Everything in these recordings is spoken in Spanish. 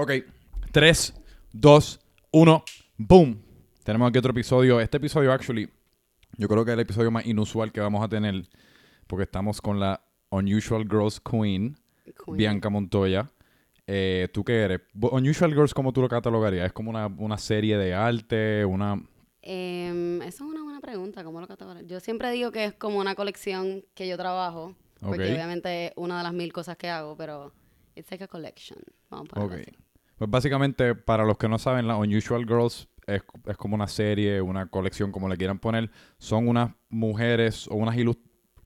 Ok, 3, 2, 1, boom. Tenemos aquí otro episodio. Este episodio, actually, yo creo que es el episodio más inusual que vamos a tener, porque estamos con la Unusual Girls Queen, Queen. Bianca Montoya. Eh, ¿Tú qué eres? Unusual Girls, ¿cómo tú lo catalogarías? ¿Es como una, una serie de arte? Una... Em, esa es una buena pregunta, ¿cómo lo catalogas? Yo siempre digo que es como una colección que yo trabajo, porque obviamente es una de las mil cosas que hago, pero it's like a collection. Vamos a ponerlo Ok. así. Pues básicamente, para los que no saben, la Unusual Girls es, es como una serie, una colección, como le quieran poner. Son unas mujeres o unas ilus-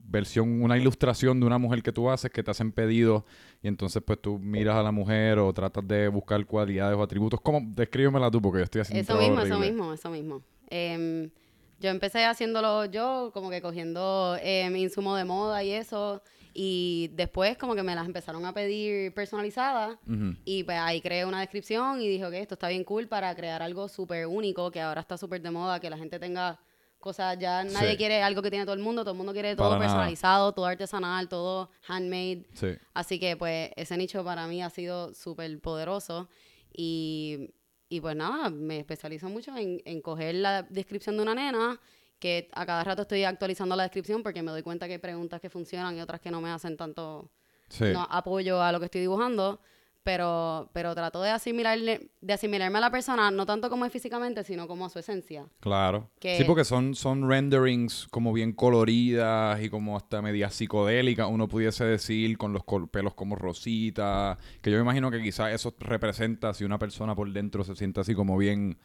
versión, una ilustración de una mujer que tú haces que te hacen pedidos y entonces pues tú miras a la mujer o tratas de buscar cualidades o atributos. ¿Cómo? Descríbemela tú porque yo estoy haciendo Eso mismo, eso mismo, eso mismo. Em, yo empecé haciéndolo yo, como que cogiendo em, insumo de moda y eso, y después como que me las empezaron a pedir personalizadas, Ujú. y pues ahí creé una descripción y dije que esto está bien cool para crear algo súper único, que ahora está súper de moda, que la gente tenga cosas, ya nadie Sí. quiere algo que tiene todo el mundo, todo el mundo quiere todo Para nada. personalizado, todo artesanal, todo handmade. Sí. Así que pues ese nicho para mí ha sido súper poderoso y, y pues nada, me especializo mucho en, en coger la descripción de una nena, que a cada rato estoy actualizando la descripción porque me doy cuenta que hay preguntas que funcionan y otras que no me hacen tanto Sí. no, apoyo a lo que estoy dibujando, pero, pero trato de asimilarle, de asimilarme a la persona, no tanto como es físicamente, sino como a su esencia. Claro. Que- Sí, porque son, son renderings como bien coloridas y como hasta media psicodélicas, uno pudiese decir, con los col- pelos como rosita, que yo me imagino que quizás eso representa si una persona por dentro se siente así como bien,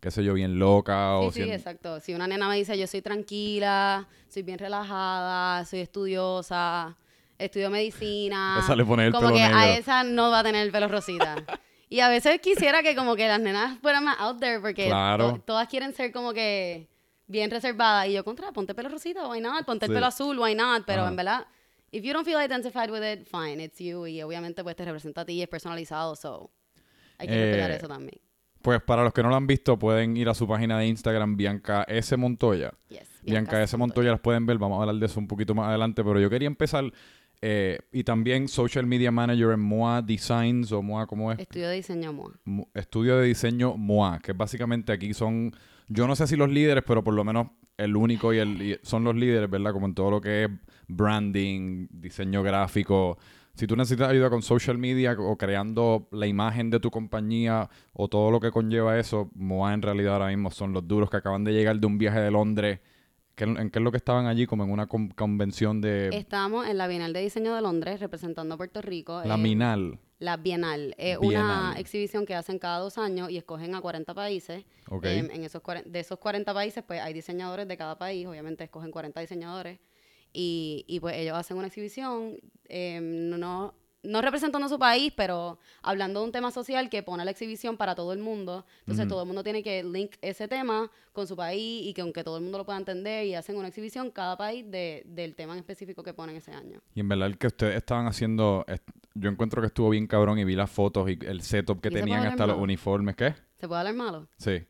qué sé yo, bien loca o Sí, sí, sien- exacto. Si una nena me dice, yo soy tranquila, soy bien relajada, soy estudiosa, estudio medicina. Esa le pone el como pelo que a negro. esa no va a tener el pelo rosita. y a veces quisiera que como que las nenas fueran más out there porque Claro. to- todas quieren ser como que bien reservadas. Y yo, contra, ponte pelo rosita, why not? Ponte Sí. el pelo azul, why not? Pero Ajá. en verdad, if you don't feel identified with it, fine, it's you. Y obviamente pues te representa a ti, es personalizado, so hay que respetar Eh, eso también. Pues para los que no lo han visto, pueden ir a su página de Instagram, Bianca S. Montoya. Yes, Bianca S. Montoya las pueden ver, vamos a hablar de eso un poquito más adelante, pero yo quería empezar, eh, y también Social Media Manager en MOA Designs, o MOA, ¿cómo es? Estudio de diseño MOA. Estudio de Diseño MOA, que básicamente aquí son, yo no sé si los líderes, pero por lo menos el único y el y son los líderes, ¿verdad? Como en todo lo que es branding, diseño gráfico. Si tú necesitas ayuda con social media o creando la imagen de tu compañía o todo lo que conlleva eso, MOA en realidad ahora mismo son los duros que acaban de llegar de un viaje de Londres. ¿Qué- ¿En qué es lo que estaban allí? Como en una con- convención de Estamos en la Bienal de Diseño de Londres representando a Puerto Rico. la Eh, Minal. La Bienal. Es Bienal. una exhibición que hacen cada dos años y escogen a 40 países. Ok. Em, en esos, de esos 40 países, pues hay diseñadores de cada país. Obviamente escogen 40 diseñadores. Y, y pues ellos hacen una exhibición, em, no, no representando a su país, pero hablando de un tema social que pone la exhibición para todo el mundo. Entonces todo el mundo tiene que link ese tema con su país y que aunque todo el mundo lo pueda entender y hacen una exhibición cada país de, del tema en específico que ponen ese año. Y en verdad el que ustedes estaban haciendo, yo encuentro que estuvo bien cabrón y vi las fotos y el setup que ¿Y se tenían hasta los uniformes. ¿Qué? ¿Se puede hablar malo? Sí.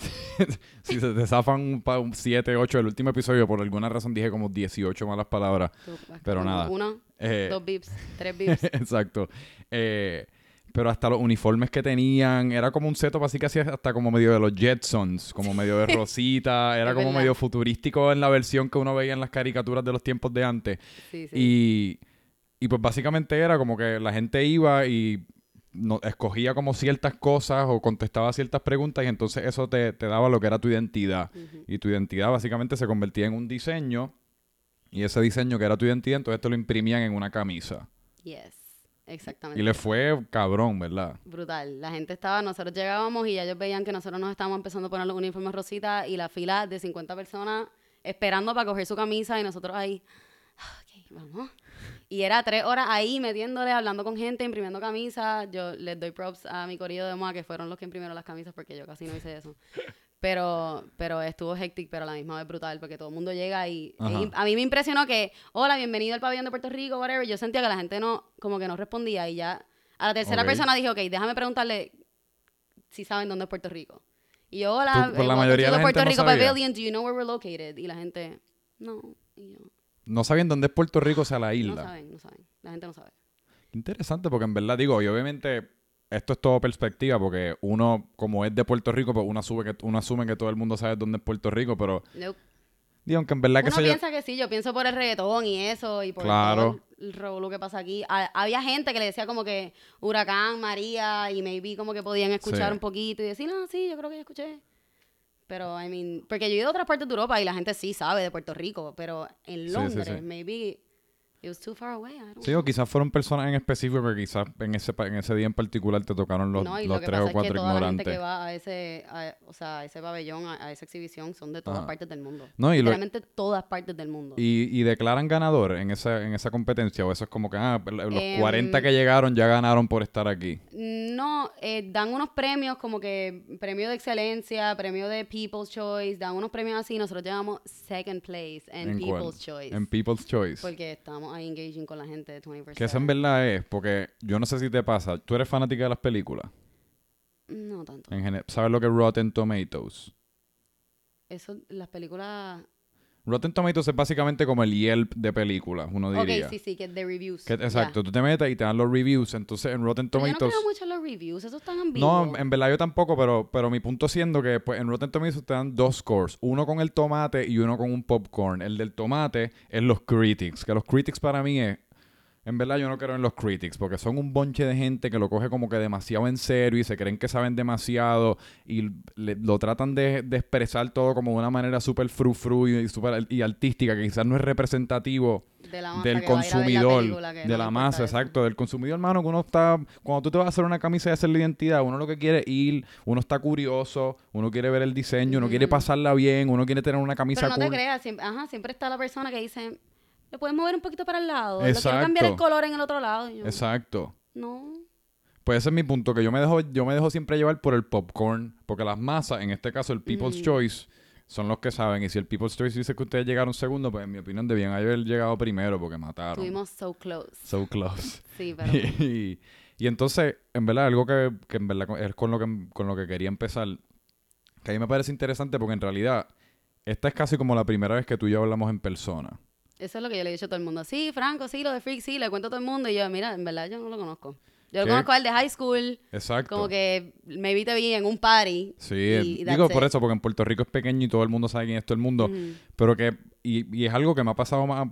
si se te zafan un, pa- un 7, 8, el último episodio por alguna razón dije como 18 malas palabras. Tú, Pero nada. Uno, Eh, dos bips, tres bips. Exacto. Eh, pero hasta los uniformes que tenían, era como un setup así que hacía hasta como medio de los Jetsons, como medio de rosita, era como verdad. medio futurístico en la versión que uno veía en las caricaturas de los tiempos de antes. Sí, sí. Y, y pues básicamente era como que la gente iba y no, escogía como ciertas cosas o contestaba ciertas preguntas y entonces eso te, te daba lo que era tu identidad. Y tu identidad básicamente se convertía en un diseño y ese diseño que era tu identidad entonces te lo imprimían en una camisa. Yes, exactamente. Y le fue cabrón, ¿verdad? Brutal. La gente estaba, nosotros llegábamos y ya ellos veían que nosotros nos estábamos empezando a poner los uniformes rositas y la fila de 50 personas esperando para coger su camisa y nosotros ahí, "Ah, ok, vamos. Y era tres horas ahí metiéndole, hablando con gente, imprimiendo camisas. Yo les doy props a mi corillo de MOA que fueron los que imprimieron las camisas porque yo casi no hice eso. Pero, pero estuvo hectic, pero a la misma vez brutal, porque todo el mundo llega y y a mí me impresionó que, hola, bienvenido al pabellón de Puerto Rico, whatever. Yo sentía que la gente no, como que no respondía y ya a la tercera Ok. persona dije, ok, déjame preguntarle si saben dónde es Puerto Rico. Y yo, hola, pues, eh, la mayoría de la gente Puerto no Rico sabía. Pavilion, do you know where we're located? Y la gente, no. Y yo, No sabían dónde es Puerto Rico, o sea, la no isla. saben, no saben. La gente no sabe. Interesante, porque en verdad digo, y obviamente esto es todo perspectiva porque uno, como es de Puerto Rico, pues uno asume que, uno asume que todo el mundo sabe dónde es Puerto Rico, pero Nope. digo, aunque en verdad que Uno se piensa que sí, yo pienso por el reggaetón y eso, y por Claro. todo el revolú que pasa aquí. Ha- había gente que le decía como que huracán, María, y maybe como que podían escuchar Sí. un poquito y decir, no, sí, yo creo que ya escuché. Pero, I mean, porque yo he ido a otras partes de Europa y la gente sí sabe de Puerto Rico, pero en sí, Londres, sí. maybe it was too far away. I don't Sí, o quizás fueron personas en específico que quizás en ese, en ese día en particular te tocaron los, no, y los lo que tres pasa o es que cuatro toda la gente ignorantes. que va a ese, a- o sea, a ese pabellón, a, a esa exhibición, son de todas Ajá. partes del mundo. No, y Literalmente todas partes del mundo. Y, y declaran ganador en esa, en esa competencia, o eso es como que ah, los Em, 40 que llegaron ya ganaron por estar aquí. No, eh, dan unos premios como que premio de excelencia, premio de People's Choice, dan unos premios así. Nosotros llevamos second place en, ¿En cuál? People's Choice. En People's Choice. Porque estamos ahí engaging con la gente de 24 Que eso en verdad es, porque yo no sé si te pasa, tú eres fanática de las películas. No tanto. En general, ¿Sabes lo que es Rotten Tomatoes? Eso, las películas... Rotten Tomatoes es básicamente como el Yelp de películas, uno diría. Ok, sí, sí, que es de reviews. Que- exacto, tú te metes y te dan los reviews, entonces en Rotten Pero yo no Tomatoes... creo mucho en los reviews, esos están ambiguos. No, en verdad yo tampoco, pero, pero mi punto siendo que pues, en Rotten Tomatoes te dan dos scores, uno con el tomate y uno con un popcorn. El del tomate es los critics, que los critics para mí es, en verdad yo no creo en los critics, porque son un bonche de gente que lo coge como que demasiado en serio y se creen que saben demasiado y le- lo tratan de, de expresar todo como de una manera súper fru fru y, súper- y artística, que quizás no es representativo de la masa del la consumidor, película, de no la masa, exacto, del consumidor, hermano, que uno está, cuando tú te vas a hacer una camisa y hacer la identidad, uno lo que quiere es ir, uno está curioso, uno quiere ver el diseño, uno quiere pasarla bien, uno quiere tener una camisa Pero no te creas, siempre, ajá, siempre está la persona que dice, ¿le puedes mover un poquito para el lado? ¿Le quiero cambiar el Exacto. color en el otro lado? Yo, Exacto. No. Pues ese es mi punto, que yo me dejo, yo me dejo siempre llevar por el popcorn, porque las masas, en este caso el People's Mm. Choice, son los que saben. Y si el People's Choice dice que ustedes llegaron segundo, pues en mi opinión debían haber llegado primero porque mataron. Estuvimos so close. So close. Sí, pero... y, y entonces, en verdad, algo que, que en verdad es con lo que, con lo que quería empezar, que a mí me parece interesante porque en realidad esta es casi como la primera vez que tú y yo hablamos en persona. Eso es lo que yo le he dicho a todo el mundo. Sí, Franco, sí, lo de Freak, sí, le cuento a todo el mundo. Y yo, mira, en verdad yo no lo conozco. Yo lo ¿Qué? conozco al de high school, Exacto. como que me vi vi en un party. Sí, y digo that's por it. eso, porque en Puerto Rico es pequeño y todo el mundo sabe quién es todo el mundo, Ujú. pero que, y, y es algo que me ha pasado más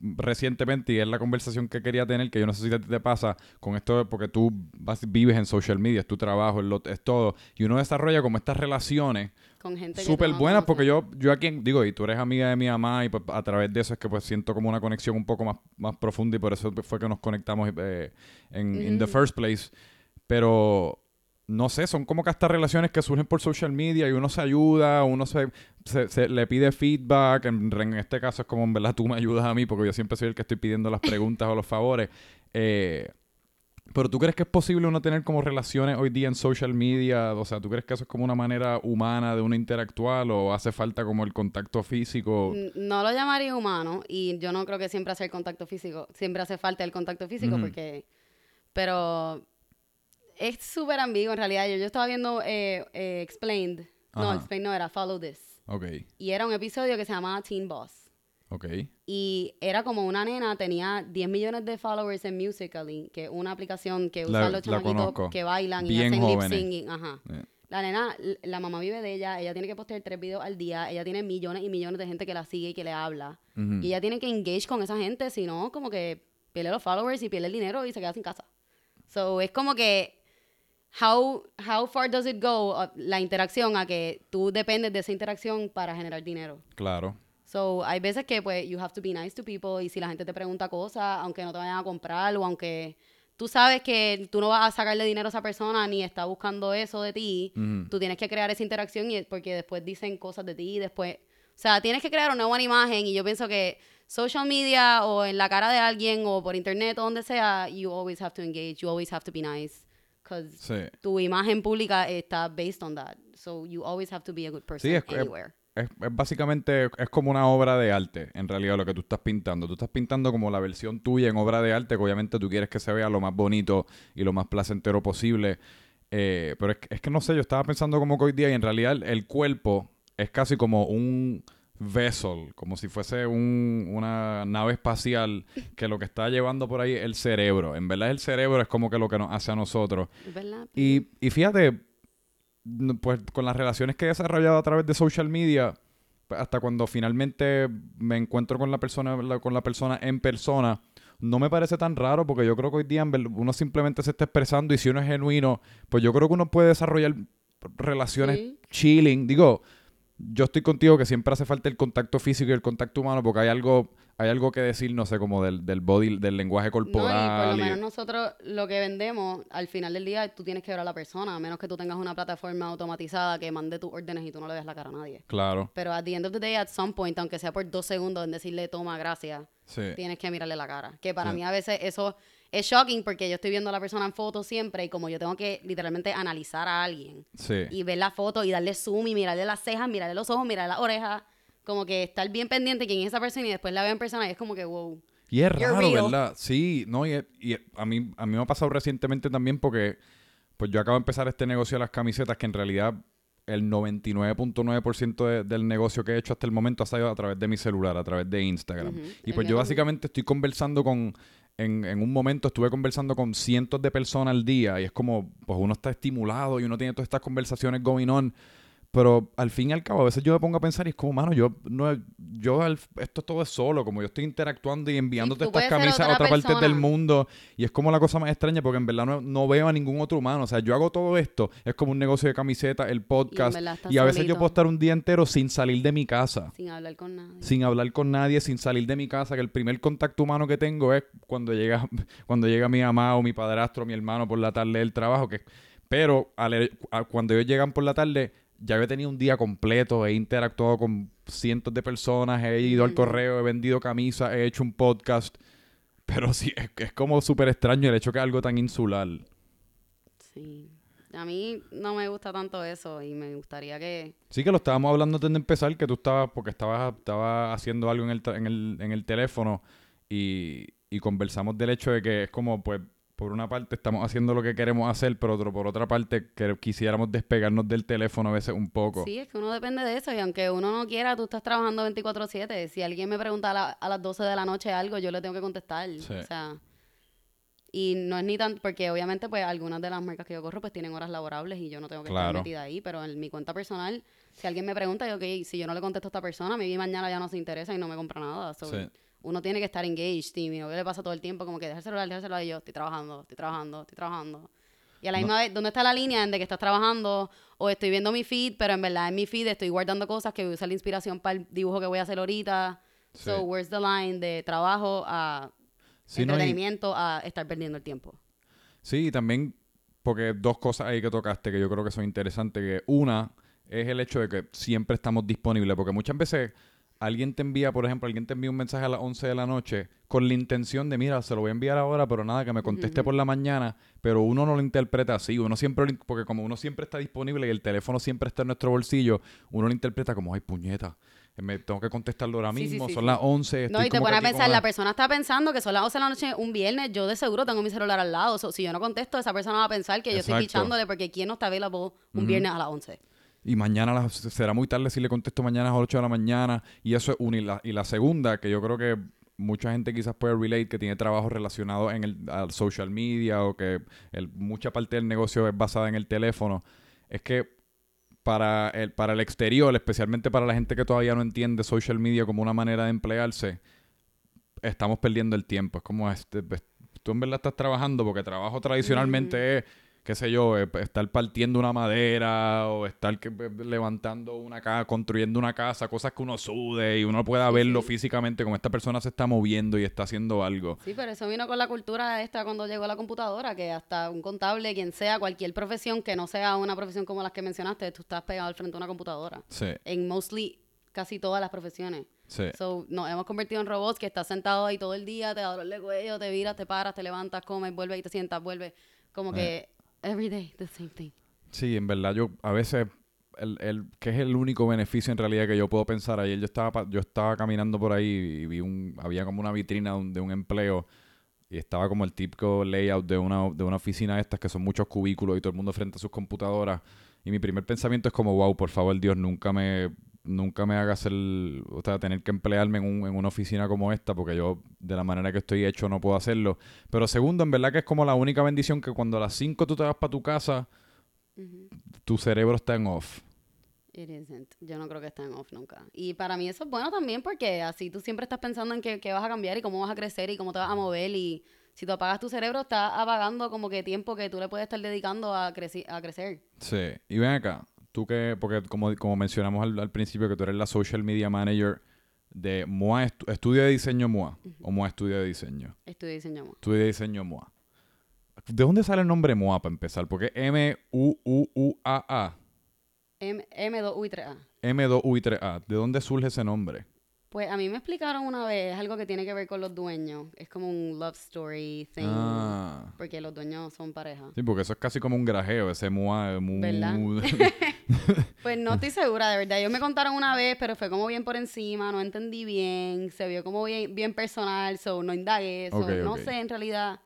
recientemente y es la conversación que quería tener, que yo no sé si te pasa con esto, porque tú vas- vives en social media, es tu trabajo, es, lo- es todo, y uno desarrolla como estas relaciones Con gente súper buenas, porque yo, yo aquí, digo, y tú eres amiga de mi mamá, y pues, a través de eso es que pues siento como una conexión un poco más, más profunda, y por eso fue que nos conectamos eh, en in the first place. Pero no sé, son como que estas relaciones que surgen por social media y uno se ayuda, uno se, se- se- le pide feedback. En, en este caso es como en verdad tú me ayudas a mí porque yo siempre soy el que estoy pidiendo las preguntas o los favores. Eh, pero tú crees que es posible uno tener como relaciones hoy día en social media? O sea, ¿tú crees que eso es como una manera humana de uno interactuar o hace falta como el contacto físico? No lo llamaría humano y yo no creo que siempre hace el contacto físico. Siempre hace falta el contacto físico porque... Pero es súper ambiguo en realidad. Yo, yo estaba viendo eh, eh, Explained. No. Explained no era Follow This. Ok, Y era un episodio que se llamaba Teen Boss. Ok. Y era como una nena, tenía 10 millones de followers en Musical.ly, que es una aplicación que La- usan los chamaquitos que bailan Bien y hacen lip singing. Ajá. La nena, la mamá vive de ella, ella tiene que postear tres videos al día, ella tiene millones y millones de gente que la sigue y que le habla. Y ella tiene que engage con esa gente, si no, como que pierde los followers y pierde el dinero y se queda sin casa. So, es como que, how, how far does it go, uh, la interacción, a que tú dependes de esa interacción para generar dinero. Claro. So, hay veces que, pues, you have to be nice to people y si la gente te pregunta cosas, aunque no te vayan a comprar o aunque tú sabes que tú no vas a sacarle dinero a esa persona ni está buscando eso de ti, tú tienes que crear esa interacción y porque después dicen cosas de ti, después, o sea, tienes que crear una buena imagen y yo pienso que social media o en la cara de alguien o por internet o donde sea, you always have to engage, you always have to be nice, because Sí. tu imagen pública está based on that, so you always have to be a good person es que- anywhere. Es, es básicamente, es como una obra de arte, en realidad, lo que tú estás pintando. Tú estás pintando como la versión tuya en obra de arte, que obviamente tú quieres que se vea lo más bonito y lo más placentero posible. Eh, pero es, que- es que no sé, yo estaba pensando como que hoy día, y en realidad el, el cuerpo es casi como un vessel, como si fuese un- una nave espacial que lo que está llevando por ahí es el cerebro. En verdad el cerebro es como que lo que nos hace a nosotros. Y, y fíjate, pues con las relaciones que he desarrollado a través de social media, pues, hasta cuando finalmente me encuentro con la persona, la- con la persona en persona, no me parece tan raro porque yo creo que hoy día uno simplemente se está expresando y si uno es genuino, pues yo creo que uno puede desarrollar relaciones Sí. chilling. Digo, yo estoy contigo que siempre hace falta el contacto físico y el contacto humano porque hay algo, hay algo que decir, no sé, como del, del body, del lenguaje No, y por corporal. lo y- menos nosotros lo que vendemos, al final del día tú tienes que ver a la persona, a menos que tú tengas una plataforma automatizada que mande tus órdenes y tú no le ves la cara a nadie. Claro, Pero at the end of the day, at some point, aunque sea por dos segundos en decirle toma, gracias, sí. tienes que mirarle la cara. Que para Sí. mí a veces eso es shocking porque yo estoy viendo a la persona en foto siempre y como yo tengo que literalmente analizar a alguien Sí. y ver la foto y darle zoom y mirarle las cejas, mirarle los ojos, mirarle las orejas, como que estar bien pendiente quién es esa persona y después la veo en persona y es como que wow. Y es raro, real. ¿verdad? Sí, no, y, es- y a, mí, a mí me ha pasado recientemente también porque pues yo acabo de empezar este negocio de las camisetas que en realidad el 99.9% de- del negocio que he hecho hasta el momento ha salido a través de mi celular, a través de Instagram. Y pues yo básicamente estoy conversando con, en, en un momento estuve conversando con cientos de personas al día y es como, pues uno está estimulado y uno tiene todas estas conversaciones going on. Pero al fin y al cabo, a veces yo me pongo a pensar y es como, mano, yo no yo al- esto todo es solo, como yo estoy interactuando y enviándote estas camisas a otra partes del mundo. Y es como la cosa más extraña porque en verdad no, no veo a ningún otro humano. O sea, yo hago todo esto, es como un negocio de camisetas, el podcast. Y, a veces yo puedo estar un día entero sin salir de mi casa Sin hablar con nadie. sin hablar con nadie, sin salir de mi casa, que el primer contacto humano que tengo es cuando llega, cuando llega mi mamá o mi padrastro, mi hermano por la tarde del trabajo, que pero al- a- cuando ellos llegan por la tarde, ya yo he tenido un día completo, he interactuado con cientos de personas, he ido al Ujú. correo, he vendido camisas, he hecho un podcast, pero sí, es, es como súper extraño el hecho que es algo tan insular. Sí. A mí no me gusta tanto eso y me gustaría que... Sí que lo estábamos hablando antes de empezar, que tú estabas, porque estabas, estabas haciendo algo en el, en el, en el teléfono y, y conversamos del hecho de que es como, pues, por una parte estamos haciendo lo que queremos hacer, pero otro, por otra parte que quisiéramos despegarnos del teléfono a veces un poco. Sí, es que uno depende de eso y aunque uno no quiera, tú estás trabajando 24/7. Si alguien me pregunta a, la- a las 12 de la noche algo, yo le tengo que contestar. Sí. O sea... Y no es ni tan... Porque obviamente, pues, algunas de las marcas que yo corro, pues, tienen horas laborables y yo no tengo que Claro. estar metida ahí. Pero en mi cuenta personal, si alguien me pregunta, yo, ok, si yo no le contesto a esta persona, maybe mañana ya no se interesa y no me compra nada. So, Sí. Uno tiene que estar engaged mi novio le pasa todo el tiempo como que deja el celular, deja el celular y yo estoy trabajando, estoy trabajando, estoy trabajando. Y a la No. misma vez, ¿dónde está la línea en de que estás trabajando o estoy viendo mi feed, pero en verdad en mi feed estoy guardando cosas que voy a usar la inspiración para el dibujo que voy a hacer ahorita? Sí. So, where's the line de trabajo a Sí, no, y- entretenimiento a estar perdiendo el tiempo? Sí, y también porque dos cosas ahí que tocaste que yo creo que son interesantes. Que una es el hecho de que siempre estamos disponibles, porque muchas veces alguien te envía, por ejemplo, alguien te envía un mensaje a las 11 de la noche con la intención de, mira, se lo voy a enviar ahora, pero nada, que me conteste por la mañana, pero uno no lo interpreta así, uno siempre, porque como uno siempre está disponible y el teléfono siempre está en nuestro bolsillo, uno lo interpreta como, ay, puñeta, me tengo que contestarlo ahora Sí, sí, mismo, sí, son las 11. No, estoy y te pones a pensar, la persona está pensando que son las 11 de la noche un viernes, yo de seguro tengo mi celular al lado. So, si yo no contesto, esa persona va a pensar que yo estoy pichándole porque ¿quién no está available un viernes a las 11? Y mañana las- será muy tarde si le contesto mañana a las 8 de la mañana. Y eso es una. Y la, y la segunda, que yo creo que mucha gente quizás puede relate, que tiene trabajo relacionado en el al social media o que el- mucha parte del negocio es basada en el teléfono, es que para el, para el exterior, especialmente para la gente que todavía no entiende social media como una manera de emplearse, estamos perdiendo el tiempo. Es como, este, tú en verdad estás trabajando porque trabajo tradicionalmente es, qué sé yo, eh, estar partiendo una madera o estar que- eh, levantando una casa, construyendo una casa, cosas que uno sude y uno pueda Sí, verlo sí. físicamente como esta persona se está moviendo y está haciendo algo. Sí, pero eso vino con la cultura esta cuando llegó la computadora, que hasta un contable, quien sea, cualquier profesión que no sea una profesión como las que mencionaste, tú estás pegado al frente de una computadora. Sí, En mostly casi todas las profesiones. sí. So, nos hemos convertido en robots que estás sentado ahí todo el día, te da dolor de cuello, te viras, te paras, te levantas, comes, vuelves y te sientas, vuelves. Como que every day the same thing. Sí, en verdad yo a veces el, el que es el único beneficio en realidad que yo puedo pensar ayer yo estaba yo estaba caminando por ahí y vi un había como una vitrina de un, de un empleo y estaba como el típico layout de una de una oficina de estas que son muchos cubículos y todo el mundo frente a sus computadoras y mi primer pensamiento es como wow por favor Dios nunca me nunca me haga hacer, o sea, tener que emplearme en, un- en una oficina como esta, porque yo de la manera que estoy hecho no puedo hacerlo. Pero segundo, en verdad que es como la única bendición que cuando a las 5 tú te vas para tu casa, tu cerebro está en off. It isn't. Yo no creo que esté en off nunca. Y para mí eso es bueno también porque así tú siempre estás pensando en qué, qué vas a cambiar y cómo vas a crecer y cómo te vas a mover. Y si tú apagas tu cerebro, estás apagando como que tiempo que tú le puedes estar dedicando a, creci- a crecer. Sí. Y ven acá, tú que, porque como, como mencionamos al, al principio, que tú eres la social media manager de MOA, Estu- Estudio de Diseño MOA, o MOA Estudio de Diseño. Estudio diseño amor. Estudio de Diseño MOA. ¿De dónde sale el nombre MOA para empezar? Porque M-U-U-U-A-A. M, M2U y 3A. M2U y 3A. ¿De dónde surge ese nombre? Pues a mí me explicaron una vez, es algo que tiene que ver con los dueños. Es como un love story thing. Ah. Porque los dueños son pareja. Sí, porque eso es casi como un grajeo, ese MOA. Mu... ¿Verdad? Pues no estoy segura, de verdad. Ellos me contaron una vez, pero fue como bien por encima, no entendí bien, se vio como bien, bien personal, so no indagué, so Ok, no sé en realidad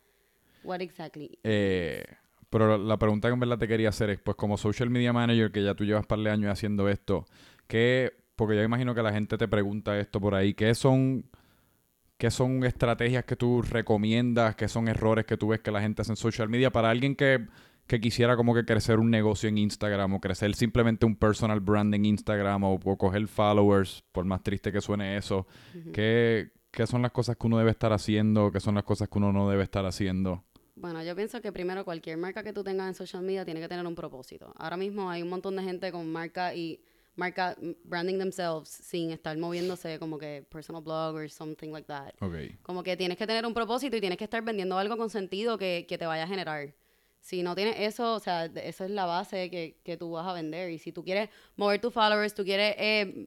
what exactly. Eh, pero la pregunta que en verdad te quería hacer es, pues como social media manager, que ya tú llevas par de años haciendo esto, ¿qué, porque yo imagino que la gente te pregunta esto por ahí, ¿qué son, qué son estrategias que tú recomiendas, qué son errores que tú ves que la gente hace en social media para alguien que, que quisiera como que crecer un negocio en Instagram o crecer simplemente un personal brand en Instagram o, o coger followers, por más triste que suene eso, ¿qué, ¿qué son las cosas que uno debe estar haciendo, qué son las cosas que uno no debe estar haciendo? Bueno, yo pienso que primero cualquier marca que tú tengas en social media tiene que tener un propósito. Ahora mismo hay un montón de gente con marca y marca mm, branding themselves sin estar moviéndose como que personal blog or something like that. Como que tienes que tener un propósito y tienes que estar vendiendo algo con sentido que, que te vaya a generar. Si no tienes eso, o sea, eso es la base que, que tú vas a vender. Y si tú quieres mover tus followers, tú quieres, eh,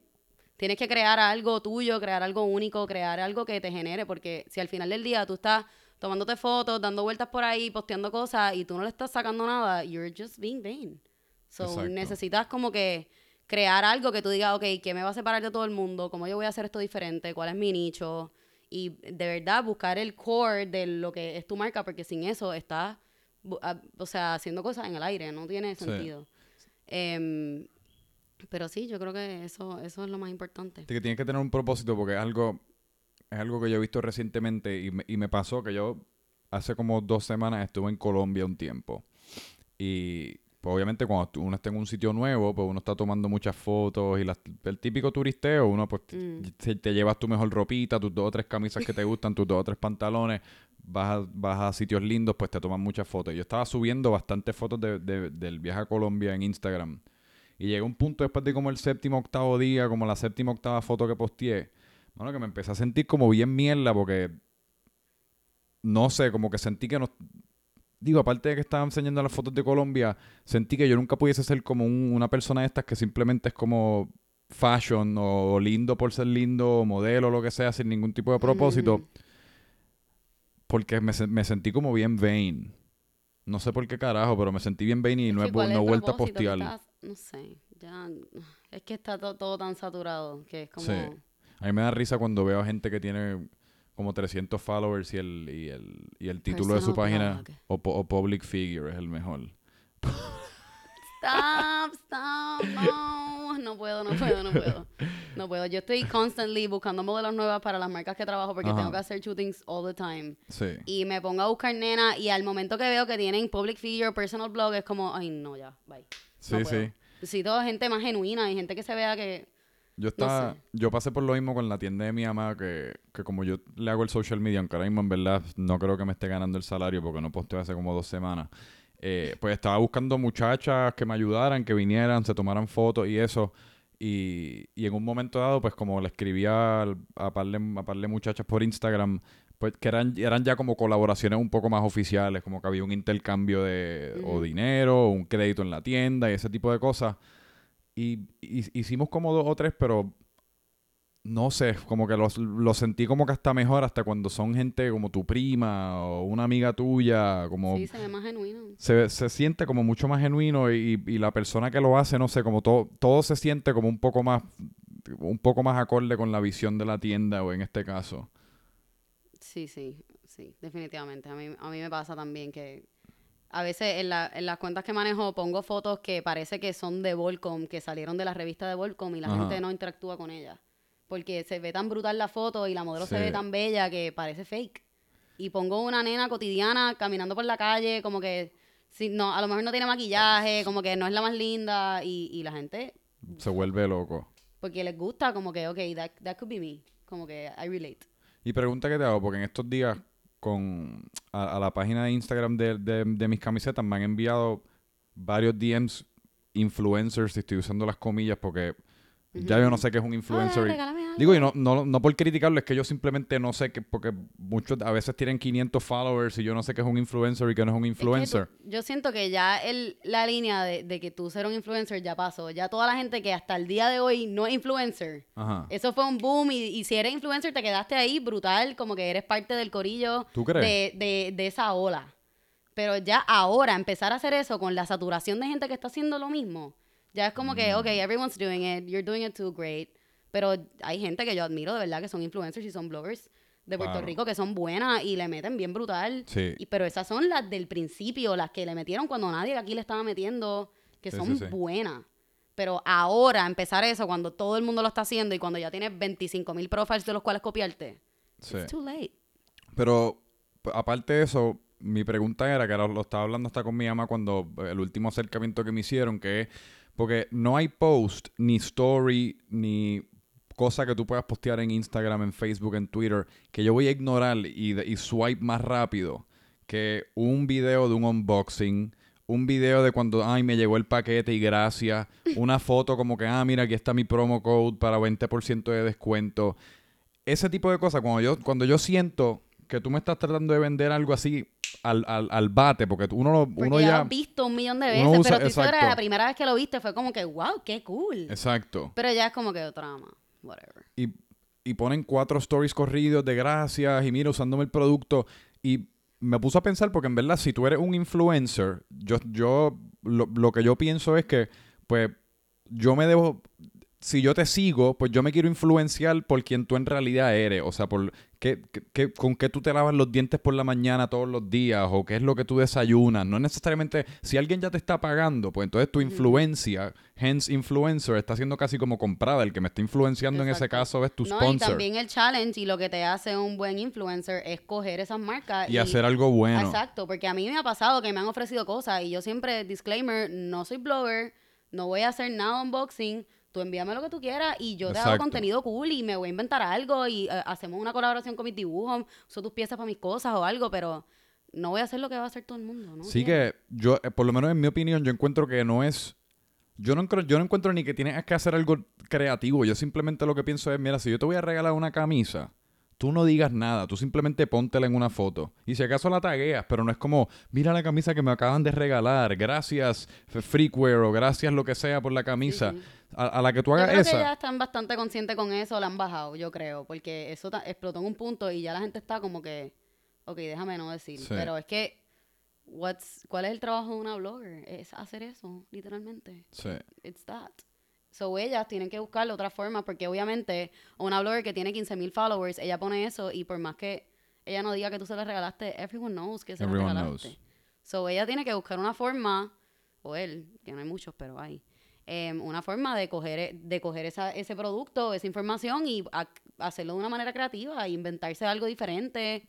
tienes que crear algo tuyo, crear algo único, crear algo que te genere. Porque si al final del día tú estás tomándote fotos, dando vueltas por ahí, posteando cosas y tú no le estás sacando nada, you're just being vain. So, Exacto. necesitas como que crear algo que tú digas, ok, ¿qué me va a separar de todo el mundo? ¿Cómo yo voy a hacer esto diferente? ¿Cuál es mi nicho? Y de verdad buscar el core de lo que es tu marca, porque sin eso estás, o sea, haciendo cosas en el aire, no tiene Sí. sentido. Em, pero sí, yo creo que eso, eso es lo más importante. que tienes que tener un propósito porque es algo, es algo que yo he visto recientemente y me, y me pasó que yo hace como dos semanas estuve en Colombia un tiempo. Y pues, obviamente cuando uno está en un sitio nuevo, pues uno está tomando muchas fotos y las- el típico turisteo, uno pues te- Mm. te, te llevas tu mejor ropita, tus dos o tres camisas que te gustan, tus dos o tres pantalones, vas a, vas a sitios lindos, pues te toman muchas fotos. Yo estaba subiendo bastantes fotos de- de- del viaje a Colombia en Instagram. Y llegó un punto después de como el séptimo, octavo día, como la séptima, octava foto que posteé, bueno, que me empecé a sentir como bien mierda porque, no sé, como que sentí que no... Digo, aparte de que estaba enseñando las fotos de Colombia, sentí que yo nunca pudiese ser como un- una persona de estas que simplemente es como fashion o, lindo por ser lindo, o modelo o lo que sea, sin ningún tipo de propósito. Mm. Porque me, se- me sentí como bien vain. No sé por qué carajo, pero me sentí bien vain y Es no he, vu- ¿cuál es no vuelto a postear. estás- no sé, ya, es que está to- todo tan saturado que es como... Sí. A mí me da risa cuando veo a gente que tiene como 300 followers y el, y el, y el título de su página o, public figure es el mejor. Stop, stop, no, no puedo, no puedo, no puedo. No puedo. Yo estoy constantly buscando modelos nuevas para las marcas que trabajo porque Ajá. tengo que hacer shootings all the time. Sí. Y me pongo a buscar nena y al momento que veo que tienen public figure, personal blog, es como, ay, no, ya, bye. Sí, no sí. Necesito gente más genuina y gente que se vea que... Yo estaba, sé. yo pasé por lo mismo con la tienda de mi mamá que, que como yo le hago el social media, aunque ahora mismo en verdad no creo que me esté ganando el salario porque no posteo hace como dos semanas. eh, pues estaba buscando muchachas que me ayudaran, que vinieran, se tomaran fotos y eso. Y, y en un momento dado, pues como le escribía a par de, a par de muchachas por Instagram, pues que eran, eran ya como colaboraciones un poco más oficiales, como que había un intercambio de o dinero, o un crédito en la tienda y ese tipo de cosas. Y, y- hicimos como dos o tres, pero no sé, como que los, los sentí como que hasta mejor, hasta cuando son gente como tu prima o una amiga tuya, como Sí, se ve más genuino. se, se siente como mucho más genuino y, y la persona que lo hace, no sé, como todo, todo se siente como un poco más, un poco más acorde con la visión de la tienda o en este caso. Sí, sí, sí, definitivamente. A mí, a mí me pasa también que A veces en, la- en las cuentas que manejo pongo fotos que parece que son de Volcom, que salieron de la revista de Volcom y la Ajá. gente no interactúa con ella. Porque se ve tan brutal la foto y la modelo se ve tan bella que parece fake. Y pongo una nena cotidiana caminando por la calle, como que si, no, a lo mejor no tiene maquillaje, como que no es la más linda y, y la gente, Se vuelve loco. porque les gusta, como que, ok, that, that could be me. Como que I relate. Y pregunta que te hago, porque en estos días con a, la página de Instagram de, de- de mis camisetas me han enviado varios DMs influencers, y estoy usando las comillas porque ya yo no sé qué es un influencer. Ah, y- regálame algo. digo, y no, no, no por criticarlo, es que yo simplemente no sé que, porque muchos a veces tienen 500 followers y yo no sé qué es un influencer y qué no es un Es que influencer. tú- yo siento que ya el, la línea de, de que tú ser un influencer ya pasó. Ya toda la gente que hasta el día de hoy no es influencer. Ajá. Eso fue un boom y, y si eres influencer te quedaste ahí brutal, como que eres parte del corillo ¿Tú crees? De, de, de esa ola. Pero ya ahora empezar a hacer eso con la saturación de gente que está haciendo lo mismo, ya es como Mm. que, ok, everyone's doing it, you're doing it too great. Pero hay gente que yo admiro de verdad que son influencers y son bloggers de Puerto Claro. Rico que son buenas y le meten bien brutal. Sí. Y, pero esas son las del principio, las que le metieron cuando nadie aquí le estaba metiendo, que Sí, son sí, buenas. Pero ahora empezar eso cuando todo el mundo lo está haciendo y cuando ya tienes 25 mil profiles de los cuales copiarte, Sí. it's too late. Pero aparte de eso, mi pregunta era, que ahora lo estaba hablando hasta con mi mamá cuando eh, el último acercamiento que me hicieron, que es, porque no hay post, ni story, ni cosa que tú puedas postear en Instagram, en Facebook, en Twitter, que yo voy a ignorar y, y swipe más rápido que un video de un unboxing, un video de cuando, ay, me llegó el paquete y gracias, una foto como que, ah, mira, aquí está mi promo code para 20% de descuento. Ese tipo de cosas, cuando yo, cuando yo siento que tú me estás tratando de vender algo así al, al, al bate, porque uno, lo- Porque uno ya lo has visto un millón de veces, usa- pero tú exacto. la primera vez que lo viste fue como que, wow, qué cool. Exacto. Pero ya es como que otra más, whatever. y, y ponen cuatro stories corridos de gracias y mira usándome el producto y me puso a pensar porque en verdad si tú eres un influencer yo yo lo, lo que yo pienso es que pues yo me debo si yo te sigo pues yo me quiero influenciar por quien tú en realidad eres. O sea por qué, qué- qué- con qué tú te lavas los dientes por la mañana todos los días o qué es lo que tú desayunas. No necesariamente si alguien ya te está pagando pues entonces tu influencia hence influencer está siendo casi como comprada. El que me está influenciando en ese caso es tu no, sponsor. y también el challenge y lo que te hace un buen influencer es coger esas marcas y hacer algo bueno. Exacto, porque a mí me ha pasado que me han ofrecido cosas y yo siempre, disclaimer, no soy blogger, no voy a hacer nada unboxing, tú envíame lo que tú quieras y yo te hago Exacto. contenido cool y me voy a inventar algo y eh, hacemos una colaboración con mis dibujos, uso tus piezas para mis cosas o algo, pero no voy a hacer lo que va a hacer todo el mundo, ¿no? Sí que yo, eh, por lo menos en mi opinión, yo encuentro que no es... Yo no, encuentro, yo no encuentro ni que tienes que hacer algo creativo. Yo simplemente lo que pienso es, mira, si yo te voy a regalar una camisa, tú no digas nada. Tú simplemente póntela en una foto. Y si acaso la tagueas, pero no es como, mira la camisa que me acaban de regalar. Gracias, Freakware, o gracias lo que sea por la camisa. sí. A, a la que tú Yo hagas creo esa... que ya están bastante conscientes con eso, la han bajado, yo creo, porque eso explotó en un punto y ya la gente está como que, ok, déjame no decir, Sí. pero es que, what's, ¿cuál es el trabajo de una blogger? Es hacer eso, literalmente. Sí. It's that. So ellas tienen que buscarle otra forma porque obviamente una blogger que tiene 15 mil followers, ella pone eso y por más que ella no diga que tú se la regalaste, everyone knows que se la regalaste. knows. So ella tiene que buscar una forma, o él, que no hay muchos, pero hay, em, una forma de coger, e- de coger esa, ese producto, esa información y ac- hacerlo de una manera creativa, inventarse algo diferente,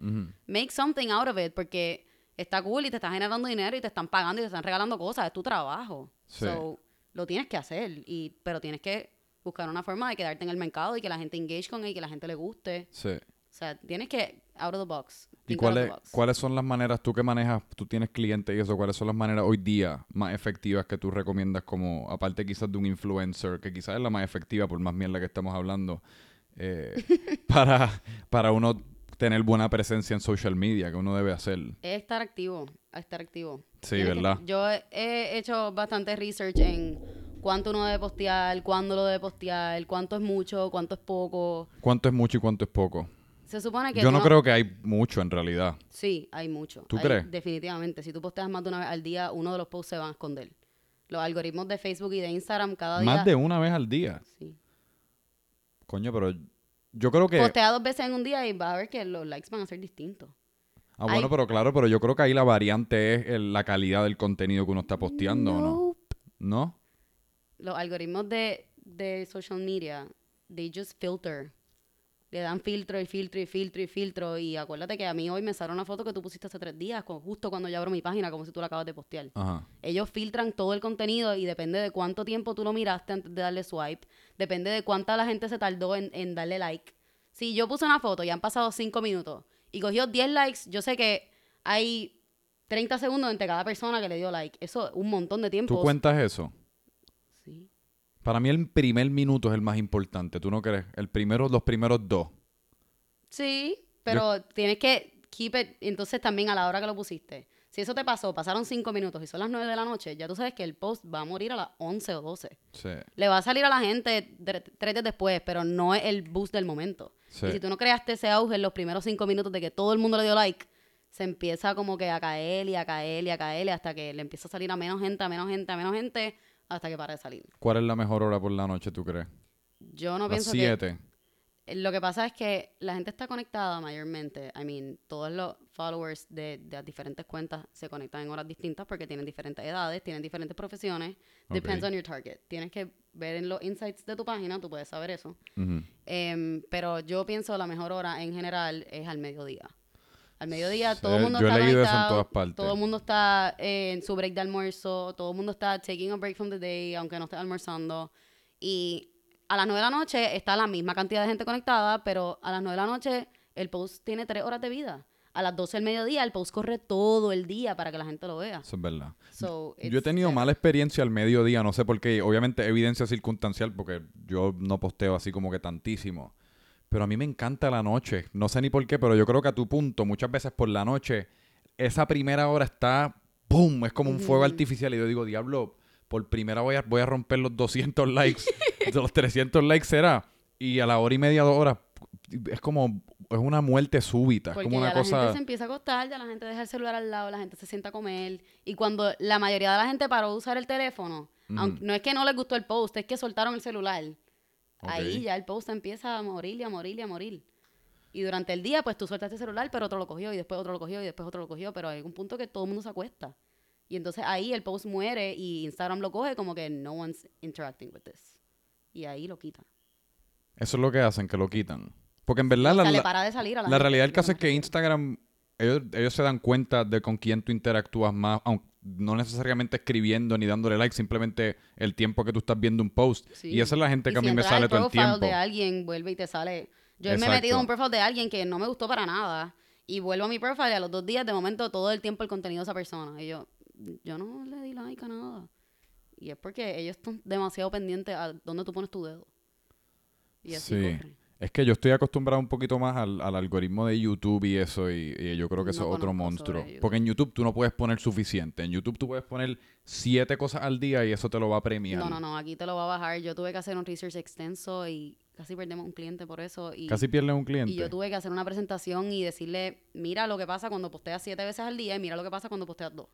make something out of it, porque está cool y te está generando dinero y te están pagando y te están regalando cosas, es tu trabajo. Sí. So, lo tienes que hacer, y, pero tienes que buscar una forma de quedarte en el mercado y que la gente engage con él y que la gente le guste. Sí. O sea, tienes que out of the box. ¿Y cuáles, the box. cuáles son las maneras, tú que manejas, tú tienes clientes y eso, cuáles son las maneras hoy día más efectivas que tú recomiendas como, aparte quizás de un influencer, que quizás es la más efectiva por más mierda que estamos hablando, eh, para, para uno tener buena presencia en social media, que uno debe hacer? Es estar activo, estar activo. Sí, Tienes que- ¿verdad? yo he- he hecho bastante research en cuánto uno debe postear, cuándo lo debe postear, cuánto es mucho, cuánto es poco. ¿Cuánto es mucho y cuánto es poco? Se supone que Yo no creo que hay mucho en realidad. Sí, hay mucho. ¿Tú Hay- crees? Definitivamente. Si tú posteas más de una vez al día, uno de los posts se van a esconder. Los algoritmos de Facebook y de Instagram cada día... Más de una vez al día. Sí. Coño, pero yo creo que... Postea dos veces en un día y va a ver que los likes van a ser distintos. Ah, bueno, pero claro, pero yo creo que ahí la variante es el- la calidad del contenido que uno está posteando, ¿o ¿no? ¿No? Los algoritmos de, de social media, they just filter. Le dan filtro y filtro y filtro y filtro. Y acuérdate que a mí hoy me salió una foto que tú pusiste hace tres días, co- justo cuando yo abro mi página, como si tú la acabas de postear. Ajá. Ellos filtran todo el contenido y depende de cuánto tiempo tú lo miraste antes de darle swipe, depende de cuánta la gente se tardó en, en darle like. Si yo puse una foto y han pasado 5 minutos y cogió 10 likes, yo sé que hay 30 segundos entre cada persona que le dio like. Eso es un montón de tiempo. ¿Tú cuentas eso? Para mí el primer minuto es el más importante, ¿tú no crees? El primero, los primeros dos. Sí, pero tienes que keep it. Entonces también a la hora que lo pusiste. Si eso te pasó, pasaron 5 minutos y son las 9 de la noche, ya tú sabes que el post va a morir a las 11 o 12. Sí. Le va a salir a la gente tre- tres días después, pero no es el boost del momento. Sí. Y si tú no creaste ese auge en los primeros cinco minutos de que todo el mundo le dio like, se empieza como que a caer y a caer y a caer y hasta que le empieza a salir a menos gente, a menos gente, a menos gente, hasta que para de salir. ¿Cuál es la mejor hora por la noche, tú crees? Yo no Las pienso que... siete. Lo que pasa es que la gente está conectada mayormente. I mean, todos los followers de, de las diferentes cuentas se conectan en horas distintas porque tienen diferentes edades, tienen diferentes profesiones. Depends Ok. on your target. Tienes que ver en los insights de tu página, tú puedes saber eso. Em, pero yo pienso la mejor hora en general es al mediodía. Al mediodía Sí, todo el mundo yo he está leído eso en todas partes. todo el mundo está eh, en su break de almuerzo, todo el mundo está taking a break from the day, aunque no esté almorzando. Y a las 9 de la noche está la misma cantidad de gente conectada, pero a las 9 de la noche el post tiene 3 horas de vida. A las 12 del mediodía el post corre todo el día para que la gente lo vea. Eso es verdad. So, Yo he tenido mala experiencia al mediodía, no sé por qué. Obviamente evidencia circunstancial porque yo no posteo así como que tantísimo. Pero a mí me encanta la noche. No sé ni por qué, pero yo creo que a tu punto, muchas veces por la noche, esa primera hora está, ¡pum! Es como un fuego artificial. Y yo digo, diablo, por primera voy a, voy a romper los 200 likes. de los 300 likes será. Y a la hora y media, dos horas, es como, es una muerte súbita. Es como una ya la cosa... gente se empieza a acostar, ya la gente deja el celular al lado, la gente se sienta a comer. Y cuando la mayoría de la gente paró de usar el teléfono, aunque- no es que no les gustó el post, es que soltaron el celular. Ahí ya el post empieza a morir y a morir y a morir. Y durante el día, pues tú sueltaste el celular, pero otro lo cogió, y después otro lo cogió, y después otro lo cogió, pero hay un punto que todo el mundo se acuesta. Y entonces ahí el post muere y Instagram lo coge como que no one's interacting with this. Y ahí lo quita. Eso es lo que hacen, que lo quitan. Porque en verdad la, para de salir a la la realidad del caso es que. Instagram, ellos, ellos se dan cuenta de con quién tú interactúas más, aunque no necesariamente escribiendo ni dándole like, simplemente el tiempo que tú estás viendo un post. Sí. Y esa es la gente Y que a mí me sale al todo el tiempo. de alguien, vuelve y te sale. Yo me he metido en un profile de alguien que no me gustó para nada. Y vuelvo a mi profile y a los dos días, de momento, todo el tiempo el contenido de esa persona. Y yo, yo no le di like a nada. Y es porque ellos están demasiado pendientes a dónde tú pones tu dedo. Y así Sí. Es que yo estoy acostumbrado un poquito más al, al algoritmo de YouTube y eso, y, y yo creo que eso es otro monstruo. Porque en YouTube tú no puedes poner suficiente. En YouTube tú puedes poner siete cosas al día y eso te lo va a premiar. No, no, no, aquí te lo va a bajar. Yo tuve que hacer un research extenso y casi perdemos un cliente por eso. Y, Casi pierdes un cliente. y yo tuve que hacer una presentación y decirle, mira lo que pasa cuando posteas siete veces al día y mira lo que pasa cuando posteas dos.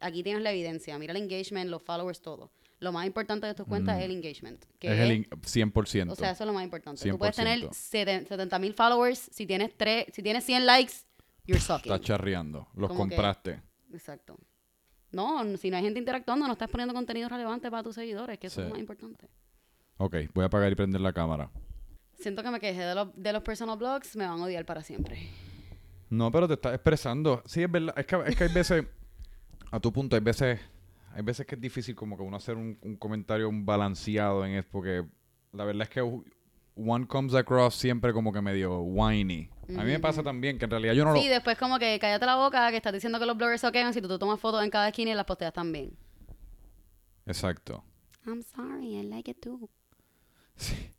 Aquí tienes la evidencia, mira el engagement, los followers, todo. Lo más importante de tus cuentas es el engagement. Que Mm. es el in- 100%. o sea, eso es lo más importante. Tú puedes 100%. tener 70 mil followers, si tienes, tres, si tienes 100 likes, you're sucking. Estás charreando. Los que- compraste. Exacto. No, si no hay gente interactuando, no estás poniendo contenido relevante para tus seguidores, que eso es lo más importante. Ok, voy a apagar y prender la cámara. Siento que me quejé de, los- de los personal blogs, me van a odiar para siempre. No, pero te estás expresando. Sí, es verdad. Es que, es que hay veces, a tu punto, hay veces, hay veces que es difícil como que uno hacer un, un comentario un balanceado en eso, porque la verdad es que one comes across siempre como que medio whiny. A mí me pasa también que en realidad yo no Sí, lo... después como que cállate la boca, que estás diciendo que los bloggers soquean si tú te tomas fotos en cada esquina y las posteas también. Exacto. I'm sorry, I like it too.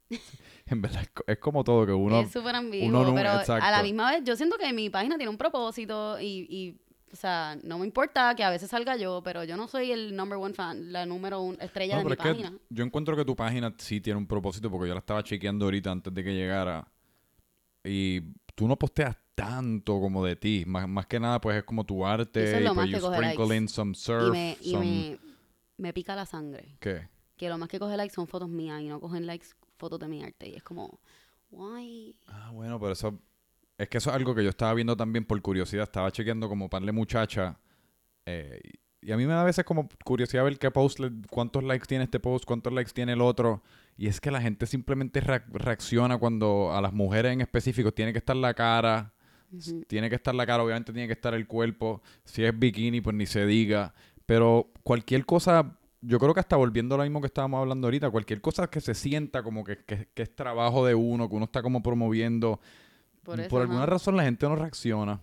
En verdad es, co- es como todo que uno... es súper ambiguo, uno pero a la misma vez yo siento que mi página tiene un propósito y, y, o sea, no me importa que a veces salga yo, pero yo no soy el number one fan, la número uno estrella No, de mi es página. yo encuentro que tu página sí tiene un propósito porque yo la estaba chequeando ahorita antes de que llegara y tú no posteas tanto como de ti, más, más que nada pues es como tu arte Eso es y lo pues más you que coge sprinkle in some Y, surf, me, y some- me, me pica la sangre. ¿Qué? Que lo más que coge likes son fotos mías y no cogen likes fotos de mi arte. Y es como, why? Ah, bueno, pero eso es que eso es algo que yo estaba viendo también por curiosidad. Estaba chequeando como pan de muchacha. eh, y a mí me da a veces como curiosidad ver qué post, le- cuántos likes tiene este post, cuántos likes tiene el otro. Y es que la gente simplemente reac- reacciona cuando a las mujeres en específico tiene que estar la cara. Tiene que estar la cara, obviamente tiene que estar el cuerpo. Si es bikini, pues ni se diga. Pero cualquier cosa, yo creo que hasta volviendo a lo mismo que estábamos hablando ahorita, cualquier cosa que se sienta como que, que- que es trabajo de uno, que uno está como promoviendo, Por, por, alguna ajá. razón la gente no reacciona.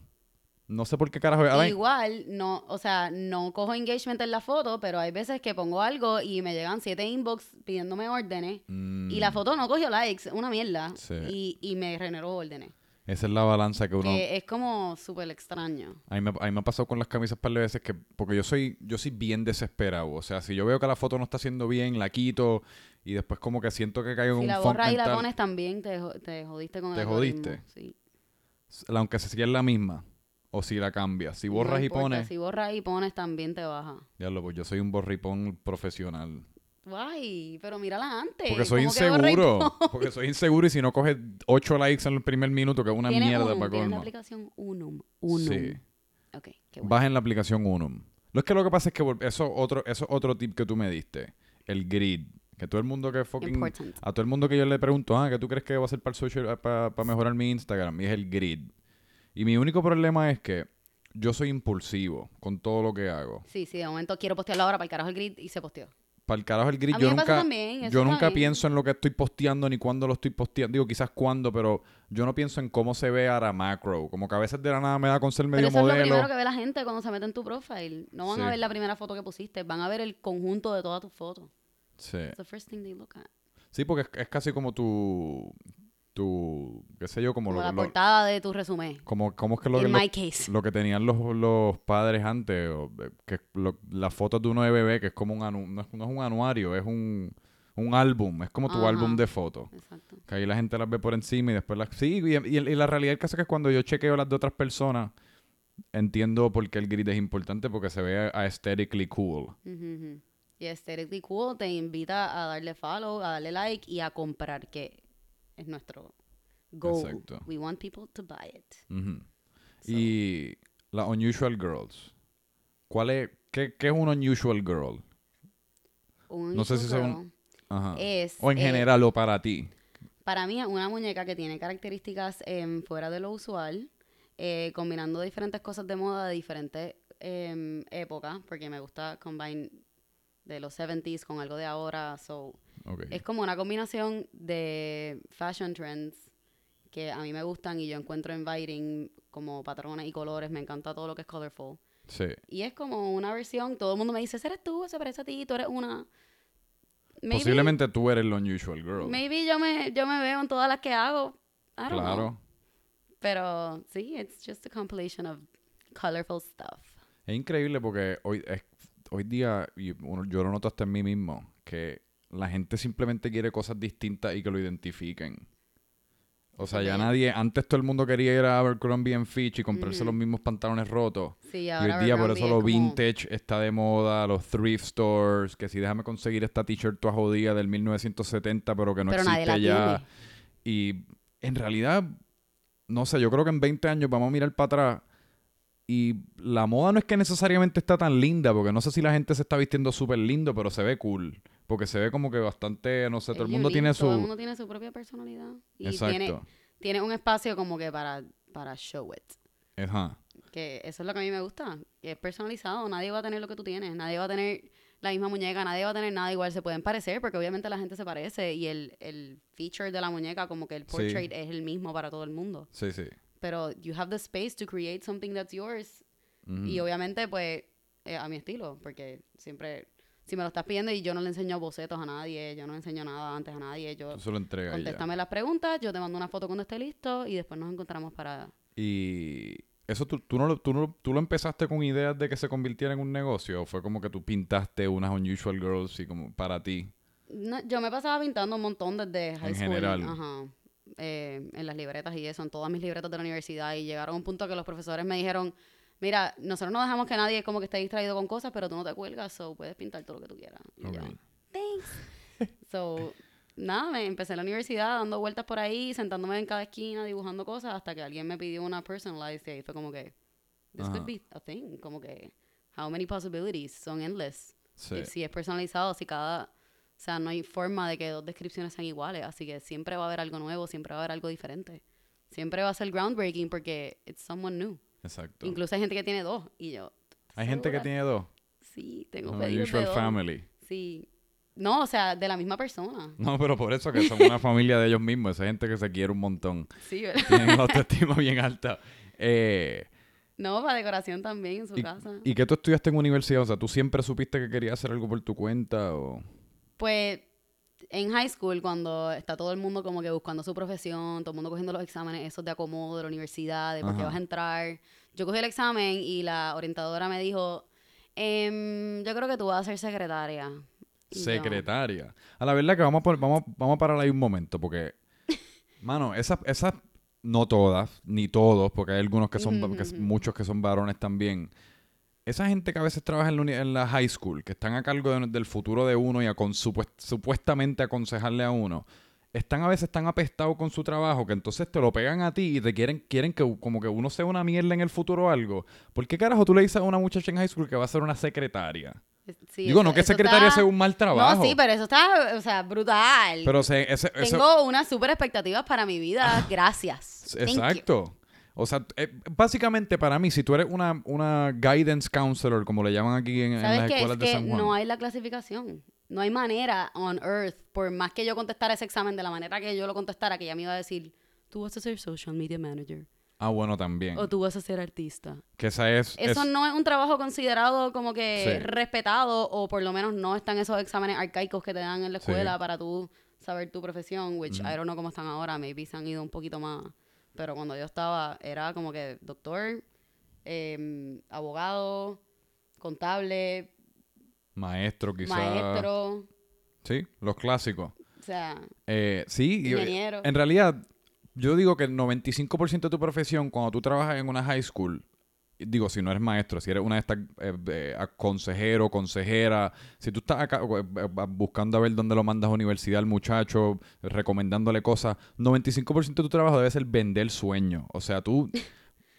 No sé por qué carajo. Ahora, Igual, no, o sea, no cojo engagement en la foto, pero hay veces que pongo algo y me llegan siete inbox pidiéndome órdenes mm, y la foto no cogió likes, una mierda, Sí. y, y me generó órdenes. Esa es la balanza que uno... Que es como súper extraño. A mí, me, a mí me ha pasado con las camisas par de veces que... Porque yo soy yo soy bien desesperado. O sea, si yo veo que la foto no está haciendo bien, la quito y después como que siento que caigo en Si un la borras y la mental. pones también, te, te jodiste con ¿Te el jodiste? Sí. la- aunque se siga la misma o si la cambias. Si No borras y pones, Si borras y pones, también te baja. ya lo pues yo soy un borripón profesional. Guay, pero mírala antes. Porque soy ¿cómo que borra y inseguro. Porque soy inseguro y si no coges 8 likes en el primer minuto, que es una ¿Tienes mierda Unum? para ¿Tienes la colmo. aplicación Unum? Unum. Sí. Ok, qué bueno. Bajen la aplicación Unum. Lo es que lo que pasa es que eso otro eso otro tip que tú me diste, el grid, que todo el mundo que fucking Important. a todo el mundo que yo le pregunto, ah, ¿qué tú crees que va a hacer para el social para mejorar mi Instagram? Y es el grid. Y mi único problema es que yo soy impulsivo con todo lo que hago. Sí, sí, de momento quiero postearlo ahora para el carajo el grid y se posteó. Para el carajo el grid, yo nunca, también, yo nunca pienso en lo que estoy posteando ni cuándo lo estoy posteando. Digo, quizás cuándo, pero yo no pienso en cómo se ve ahora macro. Como que a veces de la nada me da con ser Pero medio eso es lo modelo. primero que ve la gente cuando se mete en tu profile. No van Sí. a ver la primera foto que pusiste, van a ver el conjunto de todas tus fotos. Sí. It's the first thing they look at. Sí, porque es, es casi como tu, tu, qué sé yo, como, Como lo, la lo- portada de tu resumen. como, como es que lo, In lo- my case. lo que tenían los, los padres antes, o, eh, que lo- las fotos de uno de bebé, que es como un anu- no, es, no es un anuario, es un, un álbum, es como tu Ajá. álbum de fotos. Exacto. Que ahí la gente las ve por encima y después las... Sí, y, y- y la realidad del caso es que cuando yo chequeo las de otras personas, entiendo por qué el grid es importante, porque se ve aesthetically cool. Ujú. Y Aesthetically Cool te invita a darle follow, a darle like y a comprar, que es nuestro goal. Exacto. We want people to buy it. So, Y las Unusual Girls. ¿Cuál es, qué, qué es un Unusual Girl? un no sé si son- Ajá. Es, o en eh, general o para ti. Para mí es una muñeca que tiene características em, fuera de lo usual, eh, combinando diferentes cosas de moda de diferentes em, épocas, porque me gusta combine de los 70s con algo de ahora, so Ok. es como una combinación de fashion trends que a mí me gustan y yo encuentro inviting como patrones y colores, me encanta todo lo que es colorful. Sí. Y es como una versión, todo el mundo me dice, "Ese eres tú, se parece a ti, tú eres una... Maybe- Posiblemente tú eres la Unusual Girl. Maybe yo me, yo me veo en todas las que hago. I don't know. claro. Pero sí, it's just a compilation of colorful stuff. Es increíble porque hoy, es- hoy día, y uno- yo lo noto hasta en mí mismo, que la gente simplemente quiere cosas distintas y que lo identifiquen. O sea, ya nadie, antes todo el mundo quería ir a Abercrombie and Fitch y comprarse Ujú. los mismos pantalones rotos. Sí, Y hoy día por eso es lo como- vintage está de moda, los thrift stores, que si déjame conseguir esta t-shirt toda jodida del 1970 pero que no pero existe ya. tiene. Y en realidad, no sé, yo creo que en 20 años vamos a mirar para atrás y la moda no es que necesariamente está tan linda, porque no sé si la gente se está vistiendo súper lindo, pero se ve cool. Porque se ve como que bastante, no sé, todo el mundo tiene Todo el su... mundo tiene su propia personalidad. Y Exacto. tiene, tiene un espacio como que para, para show it. Ajá. Que eso es lo que a mí me gusta. Que es personalizado. Nadie va a tener lo que tú tienes. Nadie va a tener la misma muñeca. Nadie va a tener nada igual. Se pueden parecer porque obviamente la gente se parece. Y el, el feature de la muñeca, como que el Sí. portrait es el mismo para todo el mundo. Sí, sí. Pero you have the space to create something that's yours. Ujú. Y obviamente, pues, eh, a mi estilo, porque siempre, si me lo estás pidiendo y yo no le enseño bocetos a nadie, yo no le enseño nada antes a nadie, yo Tú se lo entregas y ya. contéstame las preguntas, yo te mando una foto cuando esté listo y después nos encontramos para... Y eso tú, tú, no lo, tú, no- tú lo empezaste con ideas de que se convirtiera en un negocio o fue como que tú pintaste unas Unusual Girls y como para ti. No, yo me pasaba pintando un montón desde high En school. general. Ajá. Eh, en las libretas y eso, en todas mis libretas de la universidad. Y llegaron a un punto que los profesores me dijeron, mira, nosotros no dejamos que nadie como que esté distraído con cosas, pero tú no te cuelgas, so puedes pintar todo lo que tú quieras. Y yo, thanks. so, nada, me empecé en la universidad dando vueltas por ahí, sentándome en cada esquina, dibujando cosas, hasta que alguien me pidió una personalized y ahí fue como que, this could be a thing, como que, how many possibilities, son endless. Sí. Si es personalizado, si cada, o sea, no hay forma de que dos descripciones sean iguales, así que siempre va a haber algo nuevo, siempre va a haber algo diferente. Siempre va a ser groundbreaking porque it's someone new. Exacto. Incluso hay gente que tiene dos y yo. Hay gente que tiene dos. Sí, tengo No, pedidos de dos. family. Sí. No, o sea, de la misma persona. No, pero por eso que son una familia de ellos mismos. Esa gente que se quiere un montón. Sí, ¿verdad? Tienen la autoestima bien alta. Eh, No, para decoración también en su y, casa. ¿Y qué tú estudiaste en universidad? O sea, ¿tú siempre supiste que querías hacer algo por tu cuenta? O... Pues en high school, cuando está todo el mundo como que buscando su profesión, todo el mundo cogiendo los exámenes, esos de acomodo de la universidad, de por qué vas a entrar. Yo cogí el examen y la orientadora me dijo, "Em, yo creo que tú vas a ser secretaria. Y yo, Secretaria. A la verdad que vamos a, pon- vamos, vamos a parar ahí un momento, porque, mano, esas, esas, no todas, ni todos, porque hay algunos que son, que- muchos que son varones también. Esa gente que a veces trabaja en la, en la high school, que están a cargo de- del futuro de uno y a con, supuest- supuestamente aconsejarle a uno, están a veces tan apestados con su trabajo que entonces te lo pegan a ti y te quieren, quieren que como que uno sea una mierda en el futuro o algo. ¿Por qué carajo tú le dices a una muchacha en high school que va a ser una secretaria? Sí, Digo, eso- no que secretaria está- sea un mal trabajo. No, sí, pero eso está, o sea, brutal. Pero se- ese, ese- Tengo unas super expectativas para mi vida. Gracias. Exacto. O sea, eh, básicamente para mí, si tú eres una, una guidance counselor, como le llaman aquí en, en ¿Sabes las? Es escuelas de que San Juan. no hay la clasificación. No hay manera on earth, por más que yo contestara ese examen de la manera que yo lo contestara, que ella me iba a decir, tú vas a ser social media manager Ah, bueno, también. o tú vas a ser artista. Que esa es... Eso es- no es un trabajo considerado como que Sí. respetado o por lo menos no están esos exámenes arcaicos que te dan en la Sí. escuela para tú saber tu profesión, which Ujú. I don't know cómo están ahora, maybe se han ido un poquito más. Pero cuando yo estaba era como que doctor, em, abogado, contable, Maestro, quizás. maestro, Sí, los clásicos. o sea, Eh, sí, ingeniero. en realidad, yo digo que el 95% de tu profesión, cuando tú trabajas en una high school, digo, si no eres maestro, si eres una de estas eh, eh, consejero, consejera, si tú estás acá eh, eh, buscando a ver dónde lo mandas a universidad al muchacho, recomendándole cosas, 95% de tu trabajo debe ser vender sueños. O sea, tú...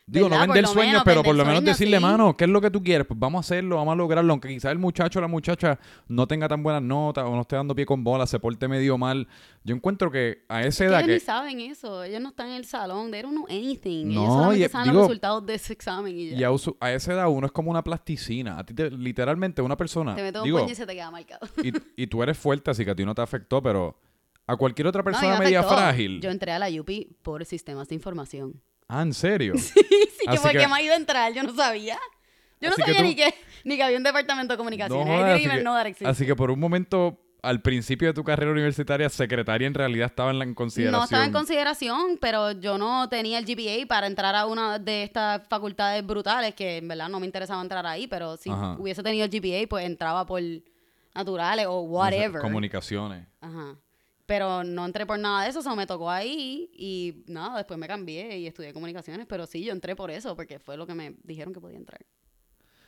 Digo, no vender sueños, menos, pero por lo menos decirle, sí. mano, ¿qué es lo que tú quieres? Pues vamos a hacerlo, vamos a lograrlo. Aunque quizás el muchacho o la muchacha no tenga tan buenas notas o no esté dando pie con bola, se porte medio mal. Yo encuentro que a esa edad ellos que... ni saben eso, ellos no están en el salón, they don't know anything. No, ellos solamente y- saben digo- los resultados de ese examen y ya. Y a, usu- a esa edad uno es como una plasticina. A ti te- literalmente una persona... te un digo, puño y se te queda marcado. y, y tú eres fuerte, así que a ti no te afectó, pero a cualquier otra No, persona me media afectó. frágil... Yo entré a la UPI por sistemas de información. Ah, ¿en serio? sí, que por que- qué me iba a entrar, yo no sabía. Yo no Así que sabía tú- ni, que, ni que había un departamento de comunicaciones. No didn't así que- existed. Así que por un momento, al principio de tu carrera universitaria, secretaria en realidad estaba en la en consideración. No estaba en consideración, pero yo no tenía el GPA para entrar a una de estas facultades brutales que en verdad no me interesaba entrar ahí, pero si Ajá. hubiese tenido el GPA, pues entraba por naturales o No whatever. comunicaciones. Ajá. Pero no entré por nada de eso, eso me tocó ahí y nada, después me cambié y estudié comunicaciones, pero sí, yo entré por eso, porque fue lo que me dijeron que podía entrar.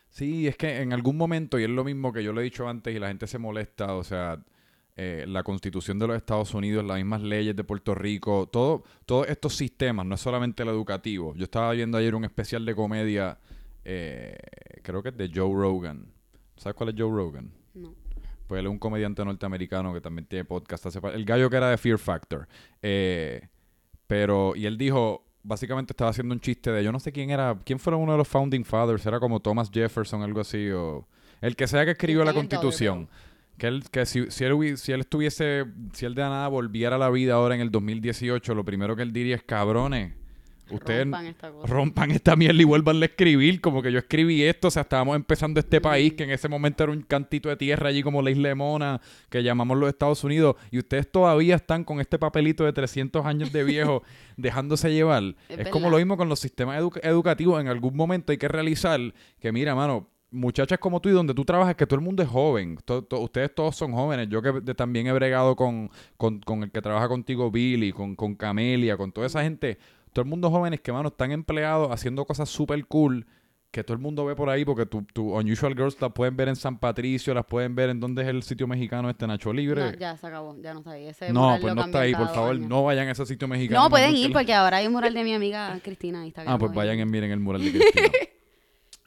Sí, es que en algún momento, y es lo mismo que yo lo he dicho antes y la gente se molesta, o sea, eh, la constitución de los Estados Unidos, las mismas leyes de Puerto Rico, todo, todos estos sistemas, no es solamente el educativo. Yo estaba viendo ayer un especial de comedia, eh, creo que es de Joe Rogan. ¿Sabes cuál es Joe Rogan? Pues él es un comediante norteamericano que también tiene podcast. hace el gallo que era de Fear Factor. Eh, pero, y él dijo, básicamente estaba haciendo un chiste de, yo no sé quién era, quién fue uno de los Founding Fathers, era como Thomas Jefferson, algo así, o el que sea que escribió la constitución. Que él, que si, si, él, si él estuviese, si él de la nada volviera a la vida ahora en el 2018, lo primero que él diría es, cabrones, ustedes Rompan esta cosa. rompan esta mierda y vuelvan a escribir, como que yo escribí esto, o sea, estábamos empezando este país, que en ese momento era un cantito de tierra allí como la isla de Mona, que llamamos los Estados Unidos, y ustedes todavía están con este papelito de 300 años de viejo dejándose llevar. Es, Es como lo mismo con los sistemas edu- educativos, en algún momento hay que realizar que, mira, mano, muchachas como tú y donde tú trabajas, que todo el mundo es joven, To- to- ustedes todos son jóvenes, yo que de- también he bregado con, con, con el que trabaja contigo, Billy, con, con Camelia, con toda esa gente, todo el mundo jóvenes que, mano, están empleados haciendo cosas súper cool que todo el mundo ve por ahí, porque tu, tu Unusual Girls las pueden ver en San Patricio, las pueden ver en donde es el sitio mexicano este Nacho Libre. No, ya se acabó, ya no está ahí. Ese No, mural pues no está ahí, por favor, años. no vayan a ese sitio mexicano. No, pueden ir la- porque ahora hay un mural de mi amiga Cristina y está Ah, pues vayan y miren el mural de Cristina.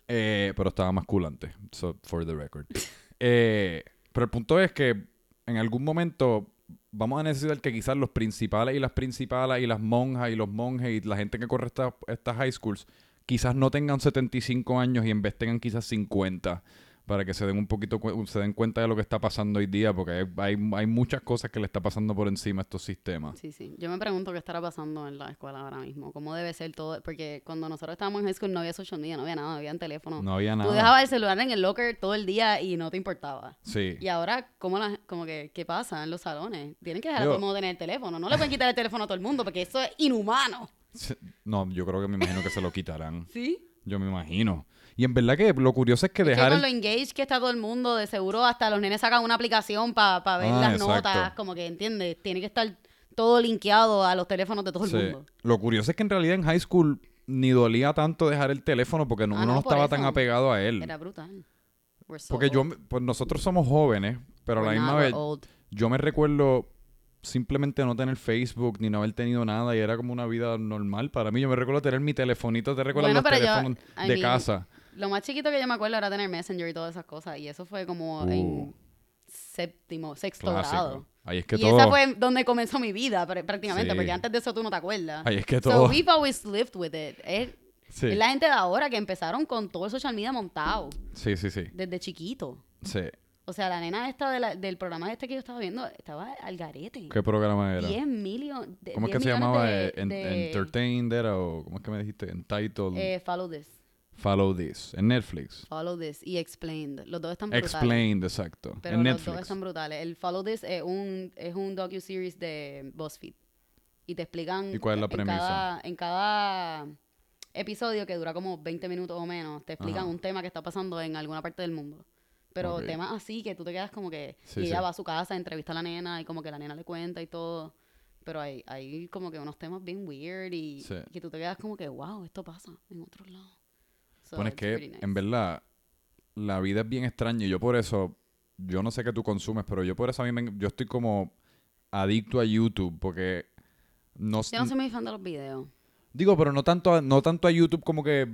Eh, pero estaba más cool antes, so, for the record. Eh, pero el punto es que en algún momento vamos a necesitar que quizás los principales y las principales y las monjas y los monjes y la gente que corre esta- estas high schools quizás no tengan 75 años y en vez tengan quizás 50 para que se den un poquito se den cuenta de lo que está pasando hoy día porque hay, hay, hay muchas cosas que le está pasando por encima a estos sistemas. Sí, sí. Yo me pregunto qué estará pasando en la escuela ahora mismo. ¿Cómo debe ser todo? Porque cuando nosotros estábamos en high school no había social media, no había nada, no había teléfono. No había nada. Tú dejabas el celular en el locker todo el día y no te importaba. Sí. Y ahora, ¿cómo la, como que, ¿qué pasa en los salones? Tienen que dejar a Yo- todo el mundo tener el teléfono. No le pueden quitar el teléfono a todo el mundo porque eso es inhumano. No, yo creo que me imagino que se lo quitarán. ¿Sí? Yo me imagino. Y en verdad que lo curioso es que Es que dejar... con el- lo engaged que está todo el mundo, de seguro hasta los nenes sacan una aplicación para ver Ah, las exacto. notas. Como que, ¿entiendes? Tiene que estar todo linkeado a los teléfonos de todo el mundo. Lo curioso es que en realidad en high school ni dolía tanto dejar el teléfono porque Ah, uno no, estaba tan apegado a él. Era brutal. So Porque yo, old. me- pues nosotros somos jóvenes, pero a la misma vez old. yo me recuerdo simplemente no tener Facebook ni no haber tenido nada y era como una vida normal para mí. Yo me recuerdo tener mi telefonito, te recuerdas Bueno, los yo- teléfonos I de mean, casa. Lo más chiquito que yo me acuerdo era tener Messenger y todas esas cosas. Y eso fue como Uh. en séptimo, sexto Clásico. grado. Ahí es que y todo... esa fue donde comenzó mi vida, pr- prácticamente, Sí. porque antes de eso tú no te acuerdas. Ahí es que So todo... we've always lived with it. Es, Sí. es la gente de ahora que empezaron con todo el social media montado sí, sí, sí. desde chiquito. Sí. O sea, la nena esta de la- del programa este que yo estaba viendo estaba al garete. ¿Qué programa era? 10 millones. ¿Cómo es que se llamaba? En- Entertained era o ¿cómo es que me dijiste? Entitled. Eh, follow this. Follow This. En Netflix. Follow this y Explained. Los dos están brutales. Explained, exacto. Pero en los Netflix. dos están brutales. El Follow This es un, es un docu-series de BuzzFeed. Y te explican... ¿Y cuál es la en premisa? Cada, en cada episodio, que dura como 20 minutos o menos, te explican Ajá. un tema que está pasando en alguna parte del mundo. Pero Ok. temas así que tú te quedas como que... Sí, y ella sí. va a su casa, entrevista a la nena y como que la nena le cuenta y todo. Pero hay, hay como que unos temas bien weird y Sí. que tú te quedas como que, wow, esto pasa en otros lados. So, Bueno, es que nice. en verdad la vida es bien extraña y yo por eso, yo no sé qué tú consumes, pero yo por eso a mí me, yo estoy como adicto a YouTube porque no, Yo no soy muy fan de los videos. digo, pero no tanto a, no tanto a YouTube como que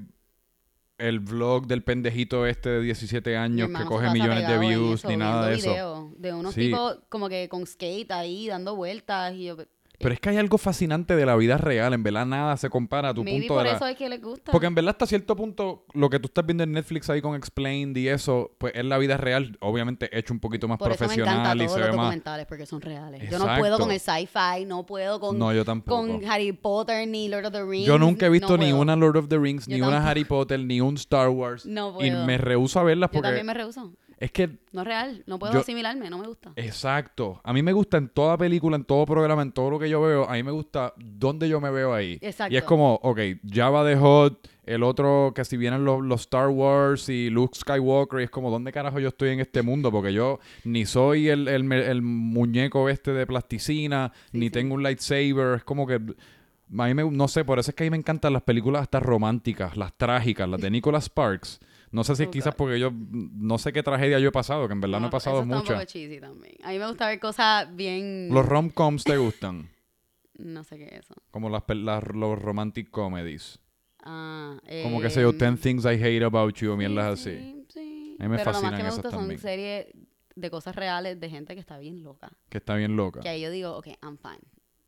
el vlog del pendejito este de 17 Mi años que coge millones de views eso, ni nada de eso. De unos Sí. tipos como que con skate ahí dando vueltas y yo... Pero es que hay algo fascinante de la vida real, en verdad nada se compara a tu Maybe punto por de la... eso es que les gusta. Porque en verdad hasta cierto punto lo que tú estás viendo en Netflix ahí con Explained y eso, pues es la vida real, obviamente hecho un poquito más por eso me encanta profesional y todos se los ve más... documentales porque son reales. Yo no puedo con el sci-fi, no puedo con, No, yo tampoco. con Harry Potter ni Lord of the Rings. Yo nunca he visto no ni puedo. una Lord of the Rings, Yo ni una. Harry Potter, ni un Star Wars. No y puedo. me rehuso a verlas Yo porque también me rehuso. Es que No es real. No puedo Yo- asimilarme, no me gusta. Exacto. A mí me gusta en toda película, en todo programa, en todo lo que yo veo, a mí me gusta dónde yo me veo ahí. Exacto. Y es como, ok, Java the Hot, el otro que si vienen los, los Star Wars y Luke Skywalker, y es como, ¿dónde carajo yo estoy en este mundo? Porque yo ni soy el, el, el muñeco este de plasticina, Sí, ni sí. tengo un lightsaber, es como que... A mí me, no sé, por eso es que a mí me encantan las películas hasta románticas, las trágicas, las de Nicholas Sparks. No sé si es Oh, quizás God. porque yo no sé qué tragedia yo he pasado, que en verdad no, he pasado también. A mí me gusta ver cosas bien... Los rom-coms te gustan, No sé qué es eso. como las, las- los romantic comedies. Ah, Como que sé yo, em, 10 Things I Hate About You, o mierdas Sí, así. sí, sí. A mí me Pero lo más fascinan que me gusta son series de cosas reales de gente que está bien loca. Que está bien loca. Que ahí yo digo, ok, I'm fine.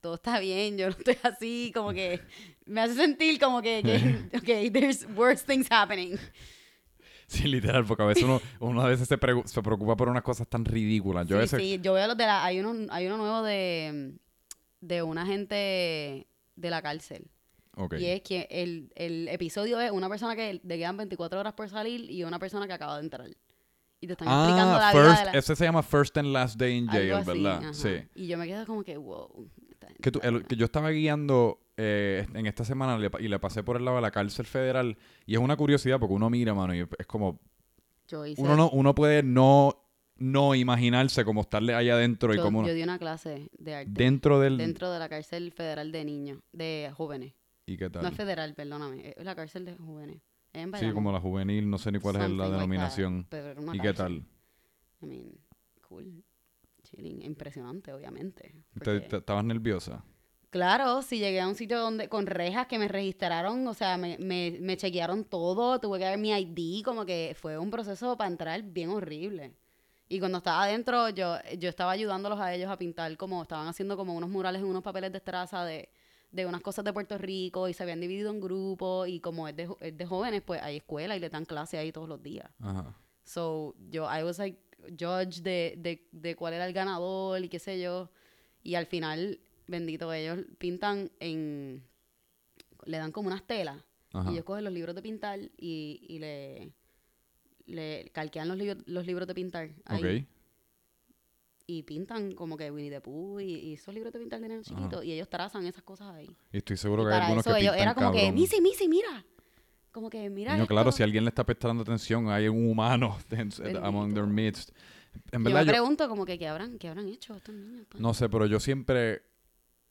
Todo está bien, yo no estoy así, como que me hace sentir como que, que ok, there's worse things happening. Sí, literal, porque a veces uno, uno a veces se, se preocupa por unas cosas tan ridículas. Yo sí, veces... sí, yo veo los de la, hay uno, hay uno nuevo de, de una gente de la cárcel. Ok. Y es que el, el episodio es una persona que le quedan 24 horas por salir y una persona que acaba de entrar. Y te están explicando Ah, la vida de la... ese se llama First and Last Day in Jail, algo así, ¿verdad? ajá. Sí. Y yo me quedo como que, wow. Que, tú- el- que yo estaba guiando eh, en esta semana le y le pasé por el lado de la cárcel federal y es una curiosidad porque uno mira, mano, y es como Yo hice- uno no uno puede no no imaginarse como estarle allá adentro y yo, como yo di una clase de arte dentro del dentro de la cárcel federal de niños, de jóvenes. y qué tal. No es federal, perdóname, es la cárcel de jóvenes. En Sí, como la juvenil, no sé ni cuál es Something la like that, denominación. pero era una ¿Y qué tal? I mean, cool. Chilling. Impresionante, obviamente. ¿Te- porque- ¿Estabas nerviosa? Claro, si llegué a un sitio donde con rejas que me registraron, o sea, me, me, me chequearon todo, tuve que dar mi ID, como que fue un proceso para entrar bien horrible. Y cuando estaba adentro, yo, yo estaba ayudándolos a ellos a pintar, como estaban haciendo como unos murales en unos papeles de estraza de, de unas cosas de Puerto Rico y se habían dividido en grupos y como es de, es de jóvenes, pues hay escuela y le dan clase ahí todos los días. Ajá. So, yo, I was like, judge de, de, de cuál era el ganador y qué sé yo. Y al final, bendito, ellos pintan en. Le dan como unas telas. Ajá. Y ellos cogen los libros de pintar y, y le. Le calquean los, libros los libros de pintar. Ahí, Ok. Y pintan como que Winnie the Pooh y, y esos libros de pintar de nene chiquito. Y ellos trazan esas cosas ahí. Y estoy seguro Y que hay algunos eso que ellos pintan era como que. Missy, Missy, mira. Como que, mira. Coño, claro, esto". si alguien le está prestando atención, hay un humano among their midst. En yo verdad, me yo, pregunto como que, ¿qué habrán, qué habrán hecho estos niños? pa? no sé, pero yo siempre,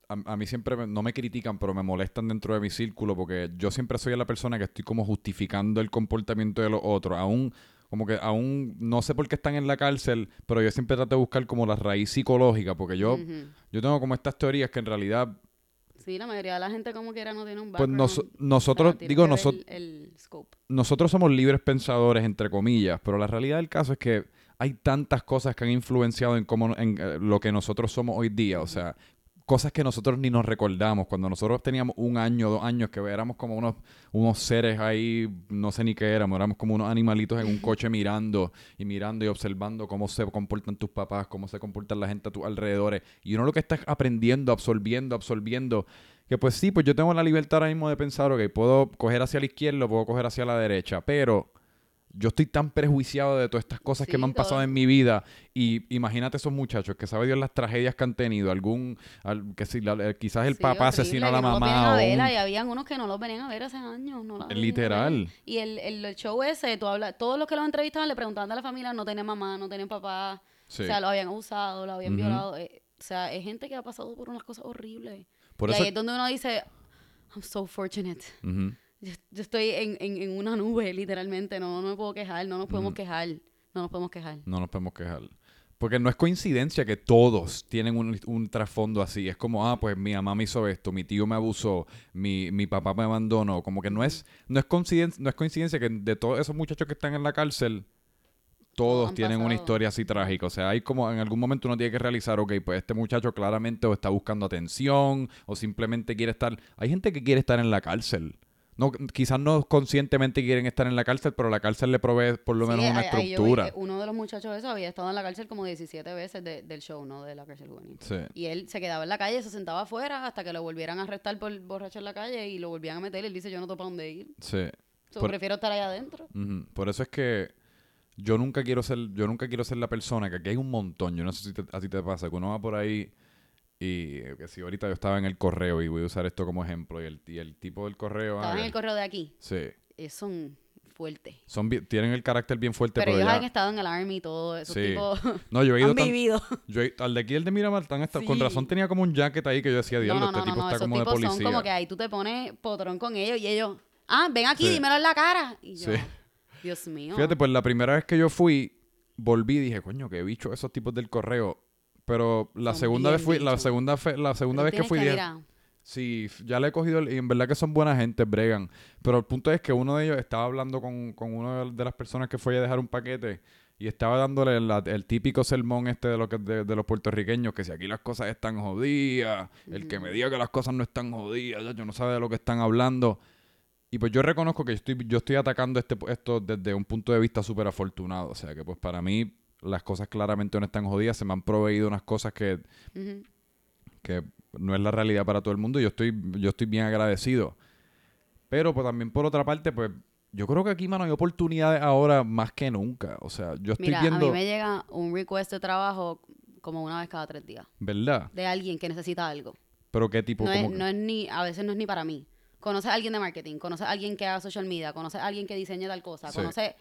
a, a mí siempre, me- no me critican, pero me molestan dentro de mi círculo porque yo siempre soy la persona que estoy como justificando el comportamiento de los otros. Aún, como que aún, no sé por qué están en la cárcel, pero yo siempre trato de buscar como la raíz psicológica porque yo, Ujú. yo tengo como estas teorías que en realidad, Sí, la mayoría de la gente como quiera no tiene un pues nos- nosotros, digo, nosotros... El, el scope. nosotros somos libres pensadores, entre comillas, pero la realidad del caso es que hay tantas cosas que han influenciado en cómo en eh, lo que nosotros somos hoy día. O sea, cosas que nosotros ni nos recordamos. Cuando nosotros teníamos un año, dos años, que éramos como unos, unos seres ahí, no sé ni qué éramos, éramos como unos animalitos en un coche mirando y mirando y observando cómo se comportan tus papás, cómo se comportan la gente a tus alrededores. Y uno lo que está aprendiendo, absorbiendo, absorbiendo. Que pues sí, pues yo tengo la libertad ahora mismo de pensar, ok, puedo coger hacia la izquierda, puedo coger hacia la derecha, pero yo estoy tan prejuiciado de todas estas cosas que Sí, me han pasado todo. en mi vida. Y imagínate esos muchachos que sabe Dios las tragedias que han tenido. Algún, al- que si la- eh, quizás el Sí, papá asesinó a la que no los mamá. a ver, un- y habían unos que no los venían a ver hace años. No Literal. Y el, el, el show ese, tú hablas, todos los que los entrevistaban le preguntaban a la familia, no tenían mamá, no tenían papá. Sí. O sea, lo habían abusado, lo habían Ujú. violado. eh, o sea, es gente que ha pasado por unas cosas horribles. Por y eso. ahí es donde uno dice, I'm so fortunate. Ujú. Yo, yo estoy en, en, en una nube, literalmente. No, no me puedo quejar, no nos podemos quejar. No nos podemos quejar. No nos podemos quejar. Porque no es coincidencia que todos tienen un, un trasfondo así. Es como, ah, pues mi mamá me hizo esto, mi tío me abusó, mi, mi papá me abandonó. Como que no es, no es coincidencia, no es coincidencia que de todos esos muchachos que están en la cárcel, todos han tienen una historia así trágica. O sea, hay como en algún momento uno tiene que realizar, ok, pues este muchacho claramente o está buscando atención o simplemente quiere estar. Hay gente que quiere estar en la cárcel. No, quizás no conscientemente quieren estar en la cárcel, pero la cárcel le provee por lo Sí, menos una ahí- estructura. uno de los muchachos esos había estado en la cárcel como 17 veces de- del show, ¿no? De la cárcel juvenil. Sí. Y él se quedaba en la calle, se sentaba afuera hasta que lo volvieran a arrestar por borracho en la calle y lo volvían a meter. Y él dice, yo no para dónde ir. Sí. So, Por- prefiero estar ahí adentro. Por eso es que yo nunca quiero ser, yo nunca quiero ser la persona que aquí hay un montón. Yo no sé si te- a ti te pasa, que uno va por ahí y eh, que si ahorita yo estaba en el correo y voy a usar esto como ejemplo y el, y el tipo del correo, ah, Estaban en el correo de aquí. sí, Eh, son fuertes. son bi- tienen el carácter bien fuerte, Pero pero, ellos ya, han estado en el Army y todo. Esos Sí. tipos no, yo he ido han tan- vivido. yo he- al de aquí el de Miramar tan con razón tenía como un jacket ahí que yo decía, diablo, no, este no, tipo está Esos como de policía. son como que ahí tú te pones potrón con ellos y ellos, ah, ven aquí, Sí. dímelo en la cara. Y yo, Sí. Dios mío. Fíjate, pues la primera vez que yo fui, volví y dije, coño, qué bicho esos tipos del correo. Pero la Son segunda vez fui, la segunda, fe- la segunda vez que fui, dije, Sí, ya le he cogido el- y en verdad que son buena gente, bregan. Pero el punto es que uno de ellos estaba hablando con, con una de las personas que fue a dejar un paquete y estaba dándole el típico sermón este de, lo que, de, de los puertorriqueños, que si aquí las cosas están jodidas, el que me diga que las cosas no están jodidas, yo no sabe de lo que están hablando. Y pues yo reconozco que yo estoy, yo estoy atacando este, esto desde un punto de vista súper afortunado. O sea que pues para mí las cosas claramente no están jodidas, se me han proveído unas cosas que que no es la realidad para todo el mundo y yo estoy, yo estoy bien agradecido. Pero pues, también por otra parte, pues yo creo que aquí, mano, hay oportunidades ahora más que nunca. O sea, yo estoy Mira, a viendo, mí me llega un request de trabajo como una vez cada tres días ¿verdad? de alguien que necesita algo. Pero qué tipo, No es, que- no es ni, a veces no es ni para mí. Conoces a alguien de marketing, conoces a alguien que haga social media, conoces a alguien que diseña tal cosa, Sí. conoces,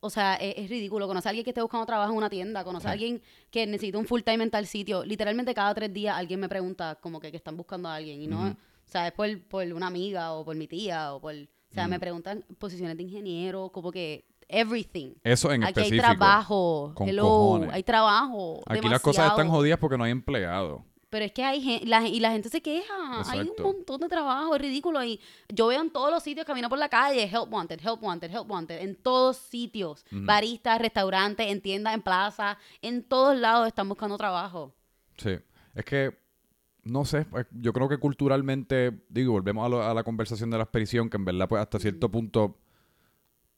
o sea, es, es ridículo. Conoces a alguien que esté buscando trabajo en una tienda, conoces a alguien que necesita un full time en tal sitio. Literalmente cada tres días alguien me pregunta como que, que están buscando a alguien y no, o sea, es por, por una amiga o por mi tía o por, O sea, me preguntan posiciones de ingeniero, como que everything. Eso en Aquí hay específico. trabajo. Con Hello, cojones. hay trabajo. Aquí las cosas están jodidas porque no hay empleados. Pero es que hay gente, y la gente se queja. Hay un montón de trabajo, es ridículo. Y yo veo en todos los sitios, camino por la calle, help wanted, help wanted, help wanted. En todos sitios. Baristas, restaurantes, en tiendas, en plazas. En todos lados están buscando trabajo. Sí. Es que, no sé, pues, yo creo que culturalmente, digo, volvemos a, lo- a la conversación de la expedición, que en verdad, pues hasta cierto punto,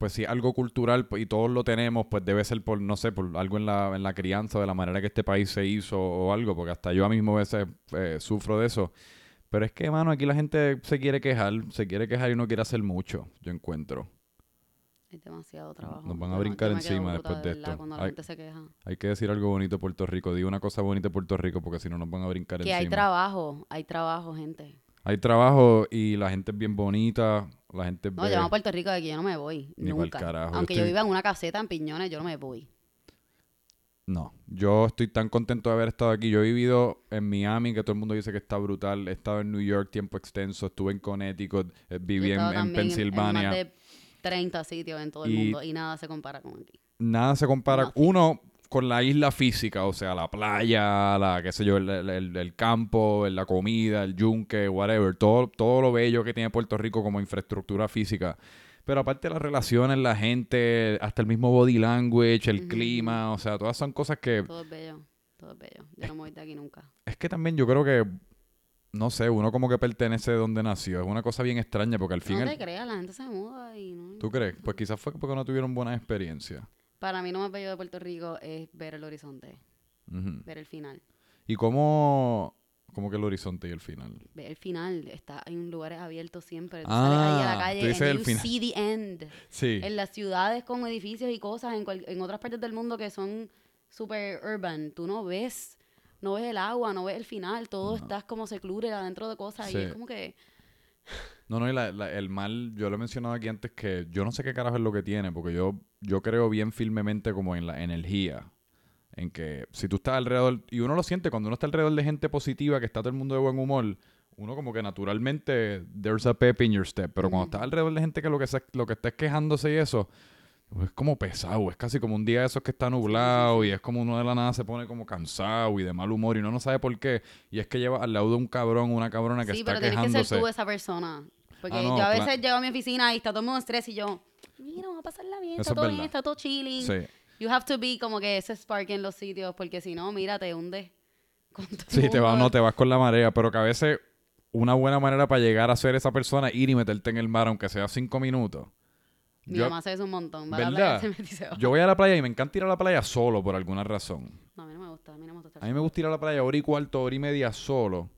pues si algo cultural pues, y todos lo tenemos, pues debe ser por, no sé, por algo en la, en la crianza, de la manera que este país se hizo o algo, porque hasta yo a mismo a veces eh, sufro de eso. Pero es que, mano, aquí la gente se quiere quejar, se quiere quejar y no quiere hacer mucho, yo encuentro. Hay demasiado trabajo. Nos van a brincar encima después de esto. Cuando la Ay. gente se queja. Hay que decir algo bonito Puerto Rico, di una cosa bonita Puerto Rico, porque si no nos van a brincar Que encima. hay trabajo, hay trabajo, gente. Hay trabajo y la gente es bien bonita, la gente es No, yo a Puerto Rico de aquí yo no me voy. Ni nunca. carajo, Aunque yo estoy- viva en una caseta en Piñones, yo no me voy. No, yo estoy tan contento de haber estado aquí. Yo he vivido en Miami, que todo el mundo dice que está brutal. He estado en New York tiempo extenso, estuve en Connecticut, eh, viví en, en Pensilvania. En más de 30 sitios en todo el Y- mundo y nada se compara con aquí. Nada se compara, Nothing. uno, con la isla física, o sea, la playa, la, qué sé yo, el, el- el- el campo, la comida, el yunque, whatever. Todo, todo lo bello que tiene Puerto Rico como infraestructura física. Pero aparte las relaciones, la gente, hasta el mismo body language, el clima, o sea, todas son cosas que Todo es bello, todo es bello. Yo no me voy de aquí nunca. Es que también yo creo que, no sé, uno como que pertenece de donde nació. Es una cosa bien extraña porque al fin... No te creas, la gente se muda y no. ¿Tú crees? Pues quizás fue porque no tuvieron buenas experiencias. Para mí lo más bello de Puerto Rico es ver el horizonte, Ujú. ver el final. ¿Y cómo, cómo que el horizonte y el final? Ver el final, está en lugares abiertos siempre. Tú Ah, sales ahí a la tú calle dices and el you final. see the end. Sí. En las ciudades con edificios y cosas, en, cual- en otras partes del mundo que son super urban, tú no ves, no ves el agua, no ves el final, todo estás como secluded adentro de cosas y Sí. es como que No, no, y la- la- el mal, yo lo he mencionado aquí antes que yo no sé qué carajo es lo que tiene, porque yo, yo creo bien firmemente como en la energía. En que si tú estás alrededor, y uno lo siente cuando uno está alrededor de gente positiva, que está todo el mundo de buen humor, uno como que naturalmente, there's a pep in your step. Pero cuando estás alrededor de gente que lo que, se- lo que está es quejándose y eso, pues es como pesado, es casi como un día de esos que está nublado y es como uno de la nada se pone como cansado y de mal humor y uno no sabe por qué. Y es que lleva al lado de un cabrón, una cabrona que sí, está pero tienes que quejándose. ser tú esa persona. Porque Ah, no, yo a veces llego a mi oficina y está todo el mundo en estrés y yo, mira, vamos a pasarla bien, Eso está es todo bien, está todo chilling. Sí. You have to be como que ese spark en los sitios, porque si no, mira, te hunde. con todo Sí, te vas, no, te vas con la marea, pero que a veces una buena manera para llegar a ser esa persona es ir y meterte en el mar, aunque sea cinco minutos. Mi Yo, mamá hace eso un montón. Va a la ¿Verdad? playa, se va. yo voy a la playa y me encanta ir a la playa solo por alguna razón. No, a mí no me gusta, a mí no me gusta estar A mí me gusta ir a la playa hora y cuarto, hora y media solo,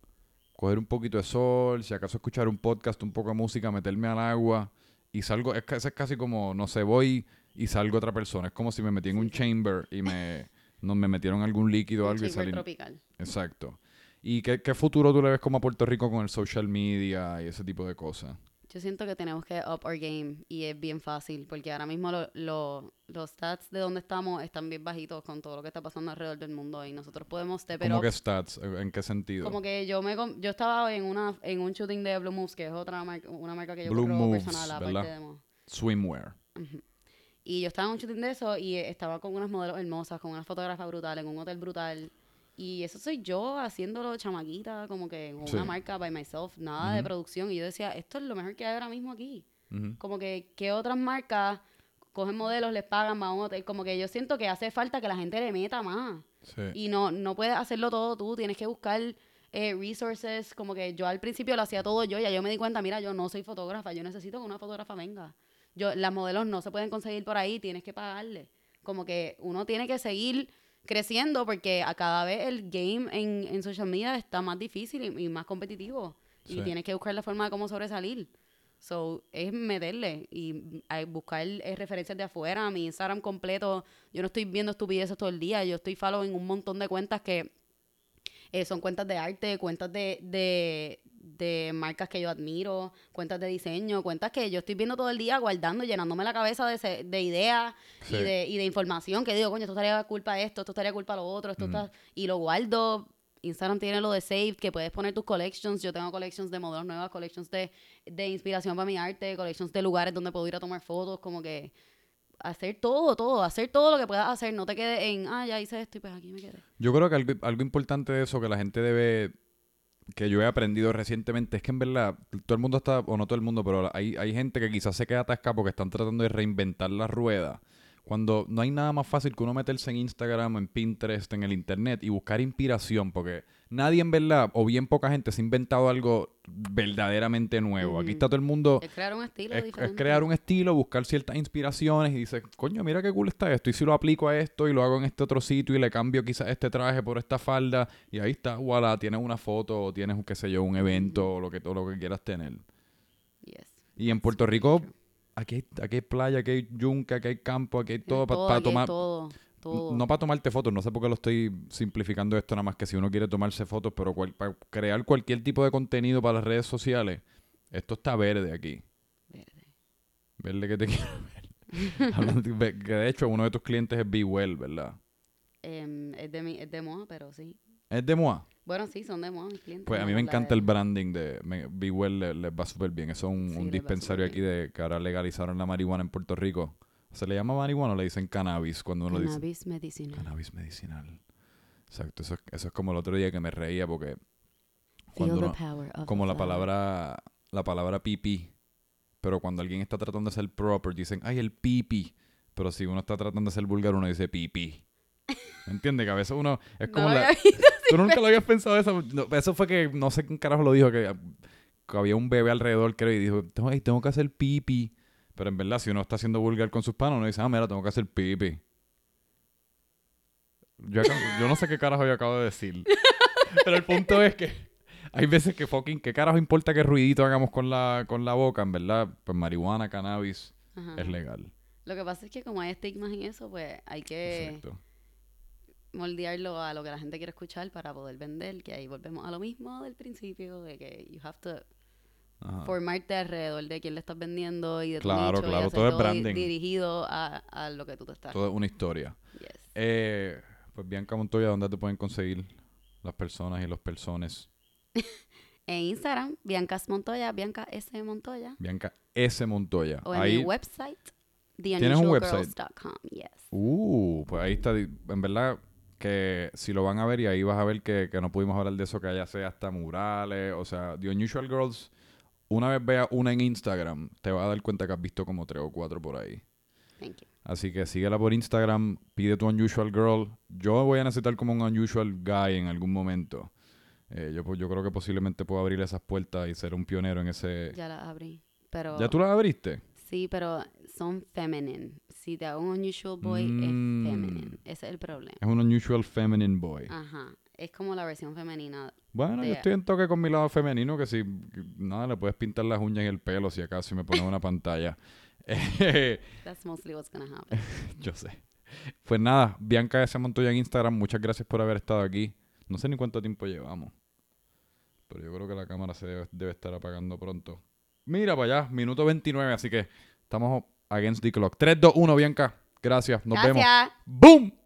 coger un poquito de sol, si acaso escuchar un podcast, un poco de música, meterme al agua y salgo, es, es casi como, no sé, voy y salgo otra persona. Es como si me metí en un chamber y me, no, me metieron algún líquido o algo y salí. tropical. Exacto. ¿Y qué, qué futuro tú le ves como a Puerto Rico con el social media y ese tipo de cosas? Yo siento que tenemos que up our game y es bien fácil porque ahora mismo lo- lo- los stats de donde estamos están bien bajitos con todo lo que está pasando alrededor del mundo y nosotros podemos it ¿Cómo up. que stats? ¿En qué sentido? Como que yo me yo estaba en una en un shooting de Blue Moves que es otra marca, una marca que yo Blue Moves, personal aparte ¿verdad? de Swimwear. Y yo estaba en un shooting de eso y estaba con unas modelos hermosas, con una fotógrafa brutal, en un hotel brutal. Y eso soy yo haciéndolo chamaquita, como que con Sí. una marca by myself, nada de producción. Y yo decía, esto es lo mejor que hay ahora mismo aquí. Como que, ¿qué otras marcas cogen modelos, les pagan, un hotel? Como que yo siento que hace falta que la gente le meta más. Sí. Y no, no puedes hacerlo todo tú, tienes que buscar eh, resources. Como que yo al principio lo hacía todo yo, ya yo me di cuenta, mira, yo no soy fotógrafa, yo necesito que una fotógrafa venga. Yo, las modelos no se pueden conseguir por ahí, tienes que pagarle. Como que uno tiene que seguir creciendo porque a cada vez el game en, en social media está más difícil y, y más competitivo. Sí. Y tienes que buscar la forma de cómo sobresalir. So, es meterle y buscar eh, referencias de afuera. Mi Instagram completo, yo no estoy viendo estupideces todo el día. Yo estoy following un montón de cuentas que eh, son cuentas de arte, cuentas de, de, de marcas que yo admiro, cuentas de diseño, cuentas que yo estoy viendo todo el día guardando, llenándome la cabeza de, se- de ideas Sí. y, de, y de información que digo, coño, esto estaría culpa de esto, esto estaría culpa de lo otro, esto Mm. está... Y lo guardo Instagram tiene lo de Save, que puedes poner tus collections. Yo tengo collections de modelos nuevas, collections de, de inspiración para mi arte, collections de lugares donde puedo ir a tomar fotos, como que hacer todo, todo, hacer todo lo que puedas hacer. No te quedes en, ah, ya hice esto y pues aquí me quedé. Yo creo que algo, algo importante de eso que la gente debe, que yo he aprendido recientemente, es que en verdad todo el mundo está, o no todo el mundo, pero hay, hay gente que quizás se queda atascada porque están tratando de reinventar la rueda. Cuando no hay nada más fácil que uno meterse en Instagram, en Pinterest, en el Internet y buscar inspiración, porque nadie en verdad, o bien poca gente, se ha inventado algo verdaderamente nuevo. Aquí está todo el mundo Es crear un estilo es, es diferente. crear un estilo, buscar ciertas inspiraciones y dices, coño, mira qué cool está esto. Y si lo aplico a esto y lo hago en este otro sitio y le cambio quizás este traje por esta falda y ahí está, voilà, tienes una foto o tienes, qué sé yo, un evento o lo que, todo lo que quieras tener. Yes. Y en Puerto Rico, aquí hay, aquí hay playa, aquí hay yunca, aquí hay campo, aquí hay todo para tomar. todo, todo. No para tomarte fotos, no sé por qué lo estoy simplificando esto, nada más que si uno quiere tomarse fotos, pero cual- para crear cualquier tipo de contenido para las redes sociales, esto está verde aquí. Verde. Verde que te quiero ver. Que de hecho uno de tus clientes es Be Well, ¿verdad? Em, es, de mi, es de moda, pero sí. ¿Es de Moa? Bueno, sí, son de moda mis clientes. Pues a mí me encanta el branding de me- Be Well, le- les, va súper bien. Eso es un, Sí, un les dispensario aquí de que ahora legalizaron la marihuana en Puerto Rico. ¿Se le llama marihuana o le dicen cannabis cuando uno dice? Cannabis medicinal. Cannabis medicinal. Exacto, eso, es- eso es como el otro día que me reía porque Feel cuando the uno- power of como la palabra la palabra pipí, pero cuando alguien está tratando de ser proper dicen, "Ay, el pipí." Pero si uno está tratando de ser vulgar uno dice pipí. ¿Me entiendes? Que a veces uno es como la. Tú nunca lo habías pensado eso. No, eso fue que no sé quién carajo lo dijo que, que había un bebé alrededor creo y dijo, "Tengo- "Ay, tengo que hacer pipí." Pero en verdad si uno está haciendo vulgar con sus panos uno dice, "Ah, mira, tengo que hacer pipí." Yo, acabo- yo no sé qué carajo yo acabo de decir. Pero el punto es que hay veces que fucking, ¿qué carajo importa qué ruidito hagamos con la, con la boca? En verdad, pues marihuana, cannabis Ajá. es legal. Lo que pasa es que como hay estigmas y eso, pues hay que Exacto. moldearlo a lo que la gente quiere escuchar para poder vender, que ahí volvemos a lo mismo del principio, de que you have to Ajá. formarte alrededor de quién le estás vendiendo y de tu Claro, nicho, y claro, hacer todo es di- branding. dirigido a, a lo que tú te estás. Todo es una historia. Yes. Eh, pues Bianca Montoya, ¿dónde te pueden conseguir las personas y los personas? En Instagram, Bianca Montoya, Bianca S. Montoya. Bianca S. Montoya. O en ahí, mi website, ¿Tienes un website? Yes. uh, pues ahí está. En verdad que si lo van a ver y ahí vas a ver que, que no pudimos hablar de eso, que haya sea hasta murales. O sea, The Unusual Girls, una vez vea una en Instagram, te vas a dar cuenta que has visto como tres o cuatro por ahí. Thank you. Así que síguela por Instagram, pide tu Unusual Girl. Yo voy a necesitar como un Unusual Guy en algún momento. Eh, yo, yo creo que posiblemente puedo abrir esas puertas y ser un pionero en ese... Ya la abrí. Pero ¿Ya tú las abriste? Sí, pero son feminine. Si te hago un unusual boy, Mm. es feminine. Ese es el problema. Es un Unusual Feminine Boy. Ajá. Es como la versión femenina. Bueno, yo estoy en toque con mi lado femenino, que si nada, le puedes pintar las uñas y el pelo si acaso y me pones una pantalla. That's mostly what's gonna happen. yo sé. Pues nada, Bianca S. Montoya en Instagram, muchas gracias por haber estado aquí. No sé ni cuánto tiempo llevamos. Pero yo creo que la cámara se debe, debe estar apagando pronto. Mira para allá, minuto 29, así que estamos against the clock. 3, 2, 1, Bianca. Gracias, nos vemos. ¡Boom!